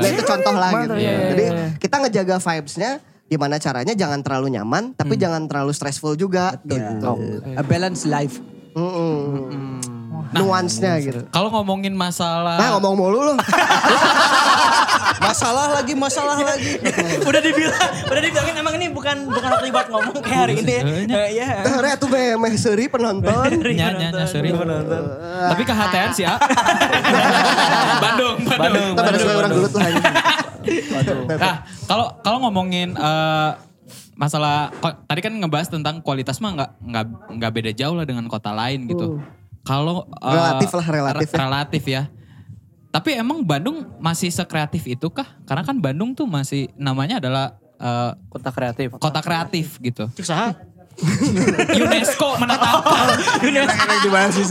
Nah itu contoh lah gitu. iya, iya, Jadi iya. kita ngejaga vibes-nya gimana caranya jangan terlalu nyaman tapi jangan terlalu stressful juga gitu. A balanced life. Mm-mm. Nuansnya gitu. Kalau ngomongin masalah Nah ngomong mulu lu. Masalah lagi, masalah lagi. udah dibilang, udah dibilangin emang ini bukan bukan waktu buat ngomong kayak hari ini. Eh, Iya. Nah, tuh memeh seri penonton. Nya, nya, nya, sorry. Tapi kehatean sih, ah. Bandung, Bandung. Kita suka orang gelut lah. Nah, kalau kalau ngomongin eh, masalah tadi kan ngebahas tentang kualitas mah nggak nggak nggak beda jauh lah dengan kota lain gitu. Kalau eh, Relatif lah, relatif re- ya. relatif ya. Tapi emang Bandung masih sekreatif itu kah? Karena kan Bandung tuh masih namanya adalah eh, Kota kreatif. kota kreatif gitu. Cuk saha? UNESCO menetapkan.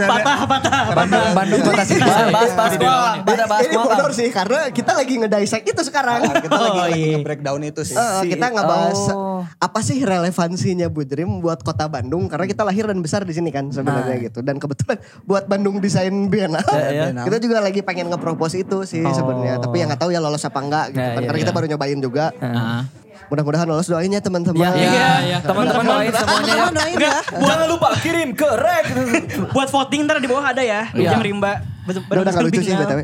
Patah, patah. Bandung, Bandung kota sih. Bahas bahas gua. Kita bahas Ini bodor sih karena kita lagi ngedisek itu sekarang. Kita lagi Oh, lagi nge-breakdown itu sih. Eh, kita ngebahas Oh. apa sih relevansinya Bu Dream buat kota Bandung karena kita lahir dan besar di sini kan sebenarnya gitu dan kebetulan buat Bandung Desain Biennale iya. kita juga lagi pengen ngepropose itu sih sebenarnya tapi yang nggak tahu ya lolos apa enggak gitu Ya, kan karena kita baru nyobain juga Nah, mudah-mudahan lolos doain ya teman-teman Ya, Iya, iya. Teman-teman doain semuanya ya. doain ya Jangan lupa kirim ke rek. Buat voting ntar di bawah ada ya. Iya. Jam rimba. udah udah nggak lucu sih btw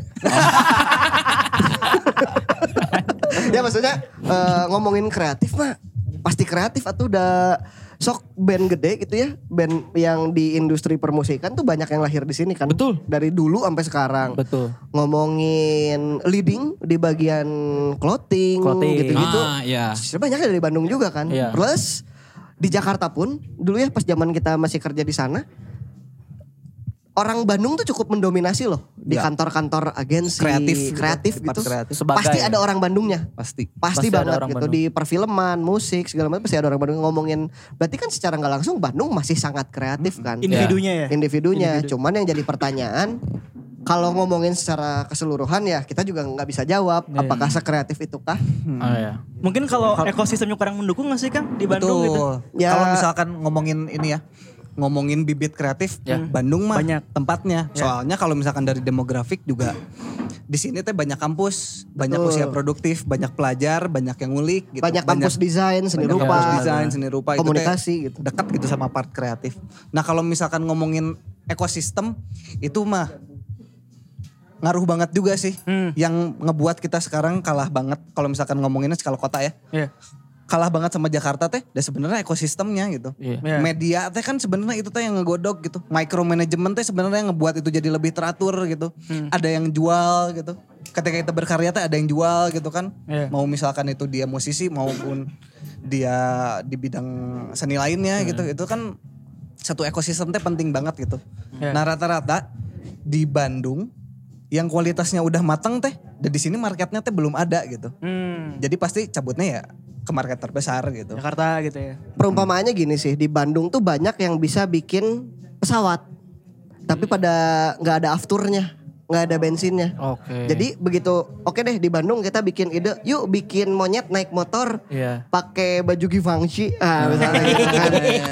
ya maksudnya eh, ngomongin kreatif mah pasti kreatif atau udah sok band gede gitu ya band yang di industri permusikan tuh banyak yang lahir di sini kan Betul. dari dulu sampai sekarang Betul. ngomongin leading di bagian clothing, Clothing. gitu-gitu Ah, iya. sebenarnya dari Bandung juga kan Iya. plus di Jakarta pun dulu ya pas zaman kita masih kerja di sana orang Bandung tuh cukup mendominasi loh di Ya. kantor-kantor agensi Kreatif, kreatif gitu kreatif. Sebagai- pasti ada orang Bandungnya Pasti. pasti, Pasti ada banget orang gitu Bandung. di perfilman musik segala macam pasti ada orang Bandung ngomongin berarti kan secara nggak langsung Bandung masih sangat kreatif kan Individunya ya. individunya cuman yang jadi pertanyaan kalau ngomongin secara keseluruhan ya kita juga nggak bisa jawab Iya. apakah sekreatif itukah Oh iya. Mungkin kalau ekosistemnya kurang mendukung gak sih Kang di Bandung Betul. gitu? Ya. Kalau misalkan ngomongin ini ya, ngomongin bibit kreatif, Bandung mah Banyak. tempatnya. Soalnya kalau misalkan dari demografik juga di sini teh banyak kampus, banyak Betul. usia produktif, banyak pelajar, banyak yang ngulik gitu. banyak kampus desain seni banyak rupa kampus desain, seni rupa itu teh komunikasi gitu dekat gitu sama part kreatif. Nah, kalau misalkan ngomongin ekosistem itu mah ngaruh banget juga sih. Hmm. Yang ngebuat kita sekarang kalah banget kalau misalkan ngomonginnya skala kota ya Iya. Kalah banget sama Jakarta teh dan sebenarnya ekosistemnya gitu. Iya. Iya. Media teh kan sebenarnya itu teh yang ngegodok gitu. Micromanagement teh sebenarnya yang ngebuat itu jadi lebih teratur gitu. Ada yang jual gitu. ketika kita berkarya tuh ada yang jual gitu kan. Iya. Mau misalkan itu dia musisi maupun dia di bidang seni lainnya gitu. Itu kan satu ekosistem teh penting banget gitu. Iya. Nah rata-rata di Bandung yang kualitasnya udah matang teh dan di sini marketnya teh belum ada gitu. Hmm. Jadi pasti cabutnya ya ke market terbesar gitu. Jakarta gitu ya. Perumpamaannya gini sih, di Bandung tuh banyak yang bisa bikin pesawat. Tapi pada nggak ada afturnya, nggak ada bensinnya. Oke. Jadi begitu, oke deh di Bandung kita bikin ide, yuk bikin monyet naik motor, Iya. pakai baju Givenchy, ah, misalnya gitu kan.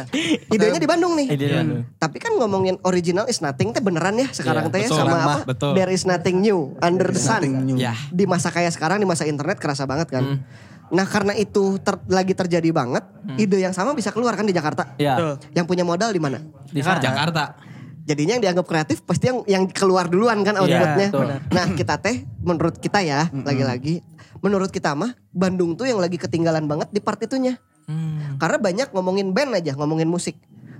Idenya di Bandung nih. Ide di Bandung. Tapi kan ngomongin original is nothing teh beneran ya sekarang Iya, teh ya sama Betul. apa? Betul. There is nothing new under the sun. New. Ya. Di masa kayak sekarang di masa internet kerasa banget kan. Nah karena itu ter- lagi terjadi banget, ide yang sama bisa keluar kan di Jakarta. Iya. Yang punya modal di mana? Di sana. Jakarta. Jadinya yang dianggap kreatif pasti yang yang keluar duluan kan outputnya. betul. nah kita teh menurut kita ya lagi-lagi menurut kita mah Bandung tuh yang lagi ketinggalan banget di part itunya. Karena banyak ngomongin band aja ngomongin musik.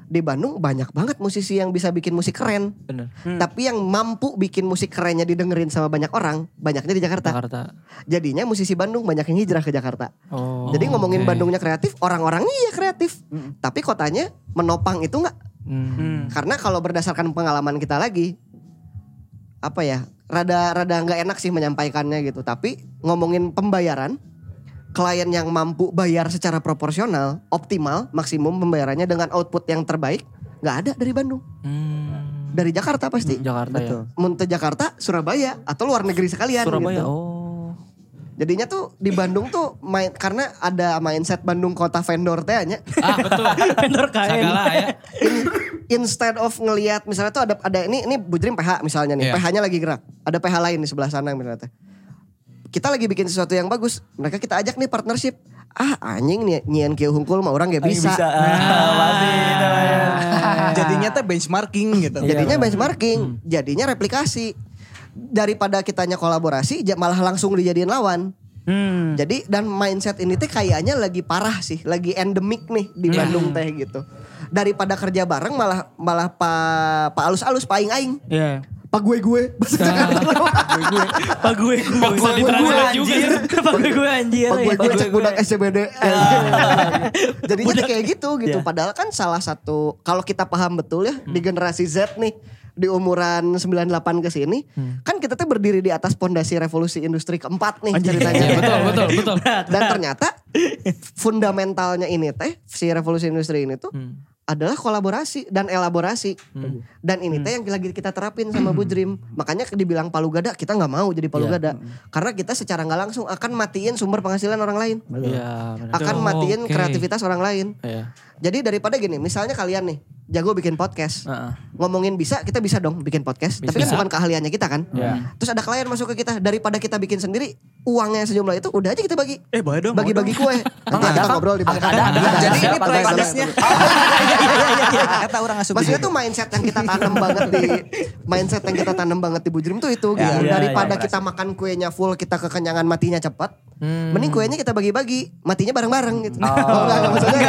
Di Bandung banyak banget musisi yang bisa bikin musik keren. Bener. Tapi yang mampu bikin musik kerennya didengerin sama banyak orang, banyaknya di Jakarta. Jakarta. Jadinya musisi Bandung banyak yang hijrah ke Jakarta. Oh. Jadi ngomongin oke. Bandungnya kreatif, orang-orangnya iya kreatif. Tapi kotanya menopang itu nggak Hmm. karena kalau berdasarkan pengalaman kita lagi apa ya rada rada nggak enak sih menyampaikannya gitu tapi ngomongin pembayaran klien yang mampu bayar secara proporsional optimal maksimum pembayarannya dengan output yang terbaik nggak ada dari Bandung Hmm. dari Jakarta pasti Jakarta ya. Munte Jakarta Surabaya atau luar negeri sekalian Surabaya. gitu. Oh. jadinya tuh di Bandung tuh main karena ada mindset Bandung kota vendor teh nya Ah betul. Vendor kain. Segala ya. in- instead of ngelihat misalnya tuh ada ada ini ini Bujrim PH misalnya nih, Iya. PH-nya lagi gerak. Ada PH lain di sebelah sana misalnya teh. Kita lagi bikin sesuatu yang bagus, mereka kita ajak nih partnership. Ah anjing nih nyian kieu hungkul mah orang gak bisa. Ah, pasti namanya. Jadinya teh benchmarking gitu. Jadinya benchmarking, jadinya replikasi. Daripada kitanya kolaborasi malah langsung dijadiin lawan. Hmm. Jadi dan mindset ini teh kayaknya lagi parah sih, lagi endemik nih di Bandung teh gitu. Daripada kerja bareng malah malah pa pa alus-alus paing aing. Iya. Pak gue gue. Bahasa Jakarta. Pak gue gue. Bisa ditranslate juga sih. Pak gue gue anjir. Pak gue gue cek budak SCBD. Jadinya Budak- kayak gitu gitu. Iya. Padahal kan salah satu kalau kita paham betul ya di generasi Z nih di umuran 98 ke sini kan kita tuh berdiri di atas pondasi revolusi industri keempat nih Anjir. ceritanya. Betul, betul, betul. Dan ternyata fundamentalnya ini teh si revolusi industri ini tuh adalah kolaborasi dan elaborasi. Dan ini teh yang lagi kita terapin sama Bu Dream. Makanya dibilang palu gada kita nggak mau jadi palu gada. Karena kita secara nggak langsung akan matiin sumber penghasilan orang lain. Iya. bener. Akan Oh, matiin oke. kreativitas orang lain. Iya. Jadi daripada gini, misalnya kalian nih jago bikin podcast. Heeh. Ngomongin bisa, kita bisa dong bikin podcast. Tapi kan Bisa. bukan keahliannya kita kan. Iya. Terus ada klien masuk ke kita, daripada kita bikin sendiri, uangnya sejumlah itu udah aja kita bagi. Eh boleh dong. Bagi-bagi kue. Nanti ada, ngobrol di Ada, ada, ada. Jadi ini bisnisnya. Eta orang asup Maksudnya tuh mindset yang kita tanam banget di mindset yang kita tanam banget di Bujrim tuh itu gitu. iya, Daripada iya, kita makan kuenya full, kita kekenyangan matinya cepat. Mending kuenya kita bagi-bagi, matinya bareng-bareng gitu. Oh, enggak, enggak, maksudnya.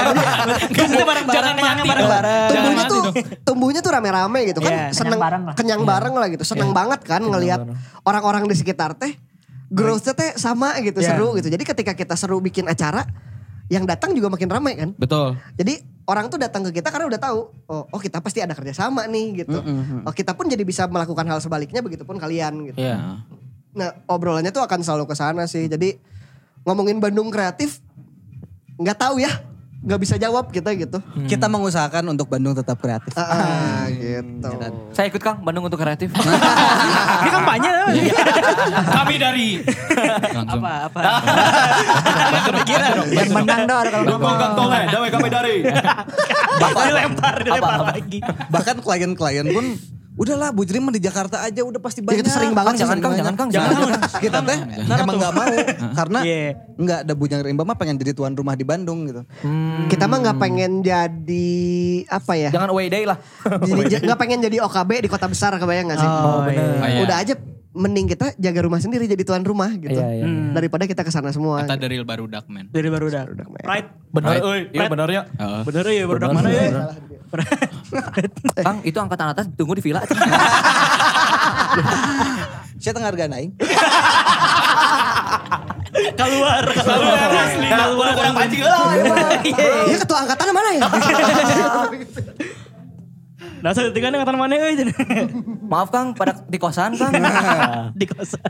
Maksudnya bareng-bareng. Bareng-bareng. tumbuhnya tuh tumbuhnya tuh rame-rame gitu kan Iya, seneng kenyang bareng lah. kenyang bareng lah gitu seneng banget kan ngelihat orang-orang di sekitar teh growth-nya teh sama gitu Iya. seru gitu. Jadi ketika kita seru bikin acara yang datang juga makin ramai kan? Betul. jadi orang tuh datang ke kita karena udah tahu oh, oh kita pasti ada kerjasama nih gitu. Oh kita pun jadi bisa melakukan hal sebaliknya begitupun kalian gitu. Iya. nah obrolannya tuh akan selalu ke sana sih. Jadi ngomongin Bandung kreatif nggak tahu ya nggak bisa jawab kita gitu Kita mengusahakan untuk Bandung tetap kreatif. Ah, gitu. Saya ikut Kang Bandung untuk kreatif. Ini kampanye. Kami dari langsung. Apa apa. Yang menang dong kalau ngomong. Tole, damai kami dari. Bapak dilempar dilempar lagi. Bahkan klien-klien pun udahlah Bu Jrim mah di Jakarta aja udah pasti Ya, banyak. kita sering banget jangan sering Kang, banyak. jangan Kang, Jangan jangan. kita teh emang nggak mau karena Iya. nggak ada Bujang Rimba mah pengen jadi tuan rumah di Bandung gitu. Kita mah nggak pengen jadi apa ya? Jangan away day lah. Jadi nggak pengen jadi OKB di kota besar kebayang gak sih? Oh, bener. Oh, iya. Udah aja mending kita jaga rumah sendiri jadi tuan rumah gitu. Iya, iya, iya. Daripada kita ke sana semua. Kata dari baru Duck man. Dari baru udah. Right. Bener, Right. euy. Iya bener ya. Bener ya baru mana ya? Kang, itu angkatan atas tunggu di villa. Saya tengah harga naik. Keluar, keluar asli, keluar. Kurang pancing lah. Iya ketua angkatan mana ya? Nah, saya tinggal ngatan mana euy. Maaf Kang, pada di kosan Kang. Di kosan.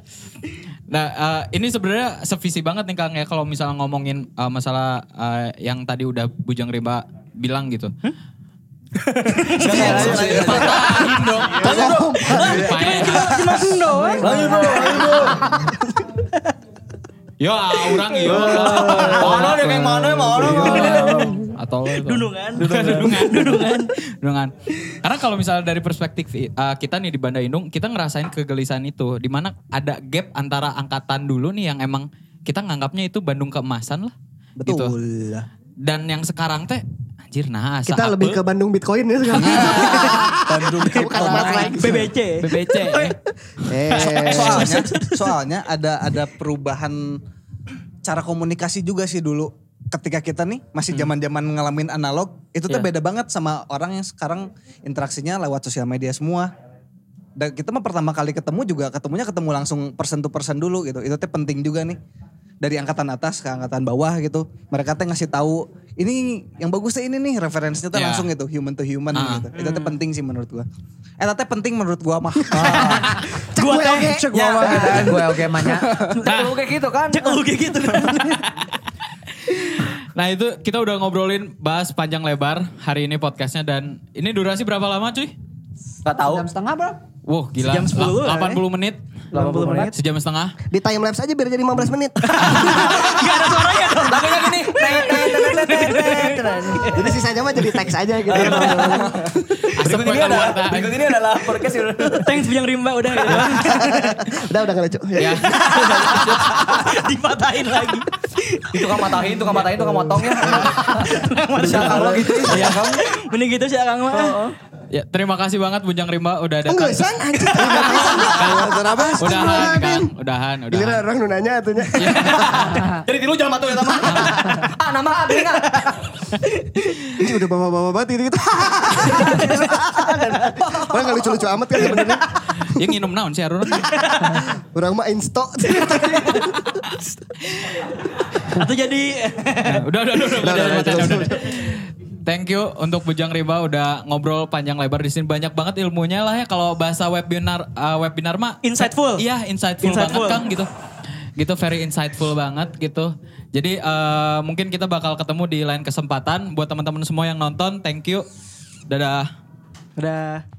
Nah, eh, ini sebenarnya sevisi banget nih Kang ya kalau misalnya ngomongin eh, masalah eh, yang tadi udah Bujang Rimba bilang gitu. Patahin dong. Makan doang. Yo, orang yo. Mana dia kayak mana, mana, Atau Dundungan. Dundungan, dundungan, dundungan. Karena kalau misalnya dari perspektif uh, kita nih di Banda Indung, kita ngerasain kegelisahan itu. di mana ada gap antara angkatan dulu nih yang emang kita nganggapnya itu Bandung keemasan lah. Gitu. Betul. Dan yang sekarang teh, anjir nah. Kita apa? lebih ke Bandung Bitcoin ya sekarang. Bandung Bukan emas lagi. BBC. BBC. ya. Eh, soalnya soalnya ada ada perubahan cara komunikasi juga sih dulu ketika kita nih masih zaman-zaman ngalamin analog itu tuh Iya. beda banget sama orang yang sekarang interaksinya lewat sosial media semua dan kita mah pertama kali ketemu juga ketemunya ketemu langsung person to person dulu gitu itu tuh penting juga nih dari angkatan atas ke angkatan bawah gitu mereka tuh ngasih tahu ini yang bagusnya ini nih referensinya tuh Iya. langsung gitu human to human Ah. gitu itu tuh penting sih menurut gua eh tapi penting menurut gua mah. Cek gua mah gitu. Gue oke mahnya. Lu kayak gitu kan. Cek lu kayak gitu kan. Nah itu kita udah ngobrolin bahas panjang lebar hari ini podcastnya dan ini durasi berapa lama cuy? Gak tahu. Jam setengah bro. Wow gila. Sejam 10 lah, La- 80 menit. 80 menit. Sejam setengah. di time lapse aja biar jadi 15 menit. Lagunya gini. tet, tet, tet, tet, tet, tet. Jadi sisanya mah jadi teks aja gitu. Berikut ini ada, berikut ini adalah podcast yang Thanks Bujang Rimba udah gitu. Udah udah gak lucu. Ya. Dipatahin lagi. itu kan matahin, tukang matahin, tukang motongnya. Bisa kalau gitu. Iya kamu. Mending gitu sih Kang mah. Ya, terima kasih banget Bujang Rimba udah datang. Enggak san anjing. Terima kasih. Udahan, Kang. Udahan, Giliran udahan. orang nu nanya atunya. Jadi tilu jangan matu ya sama. Ah nama nggak? Ini udah bawa-bawa banget gitu. Orang gak lucu-lucu amat kan sebenarnya. Ya nginum naon sih Arun? Orang mah insto. Atau jadi Nah, udah, udah, udah, udah, udah, udah, udah, cukup, udah, udah. Thank you untuk Bujang Rimba udah ngobrol panjang lebar di sini banyak banget ilmunya lah ya kalau bahasa webinar uh, webinar mah Insightful. Iya, insightful, Insightful. banget Kang gitu. Gitu very insightful banget gitu. Jadi eh, mungkin kita bakal ketemu di lain kesempatan buat teman-teman semua yang nonton. Thank you. Dadah. udah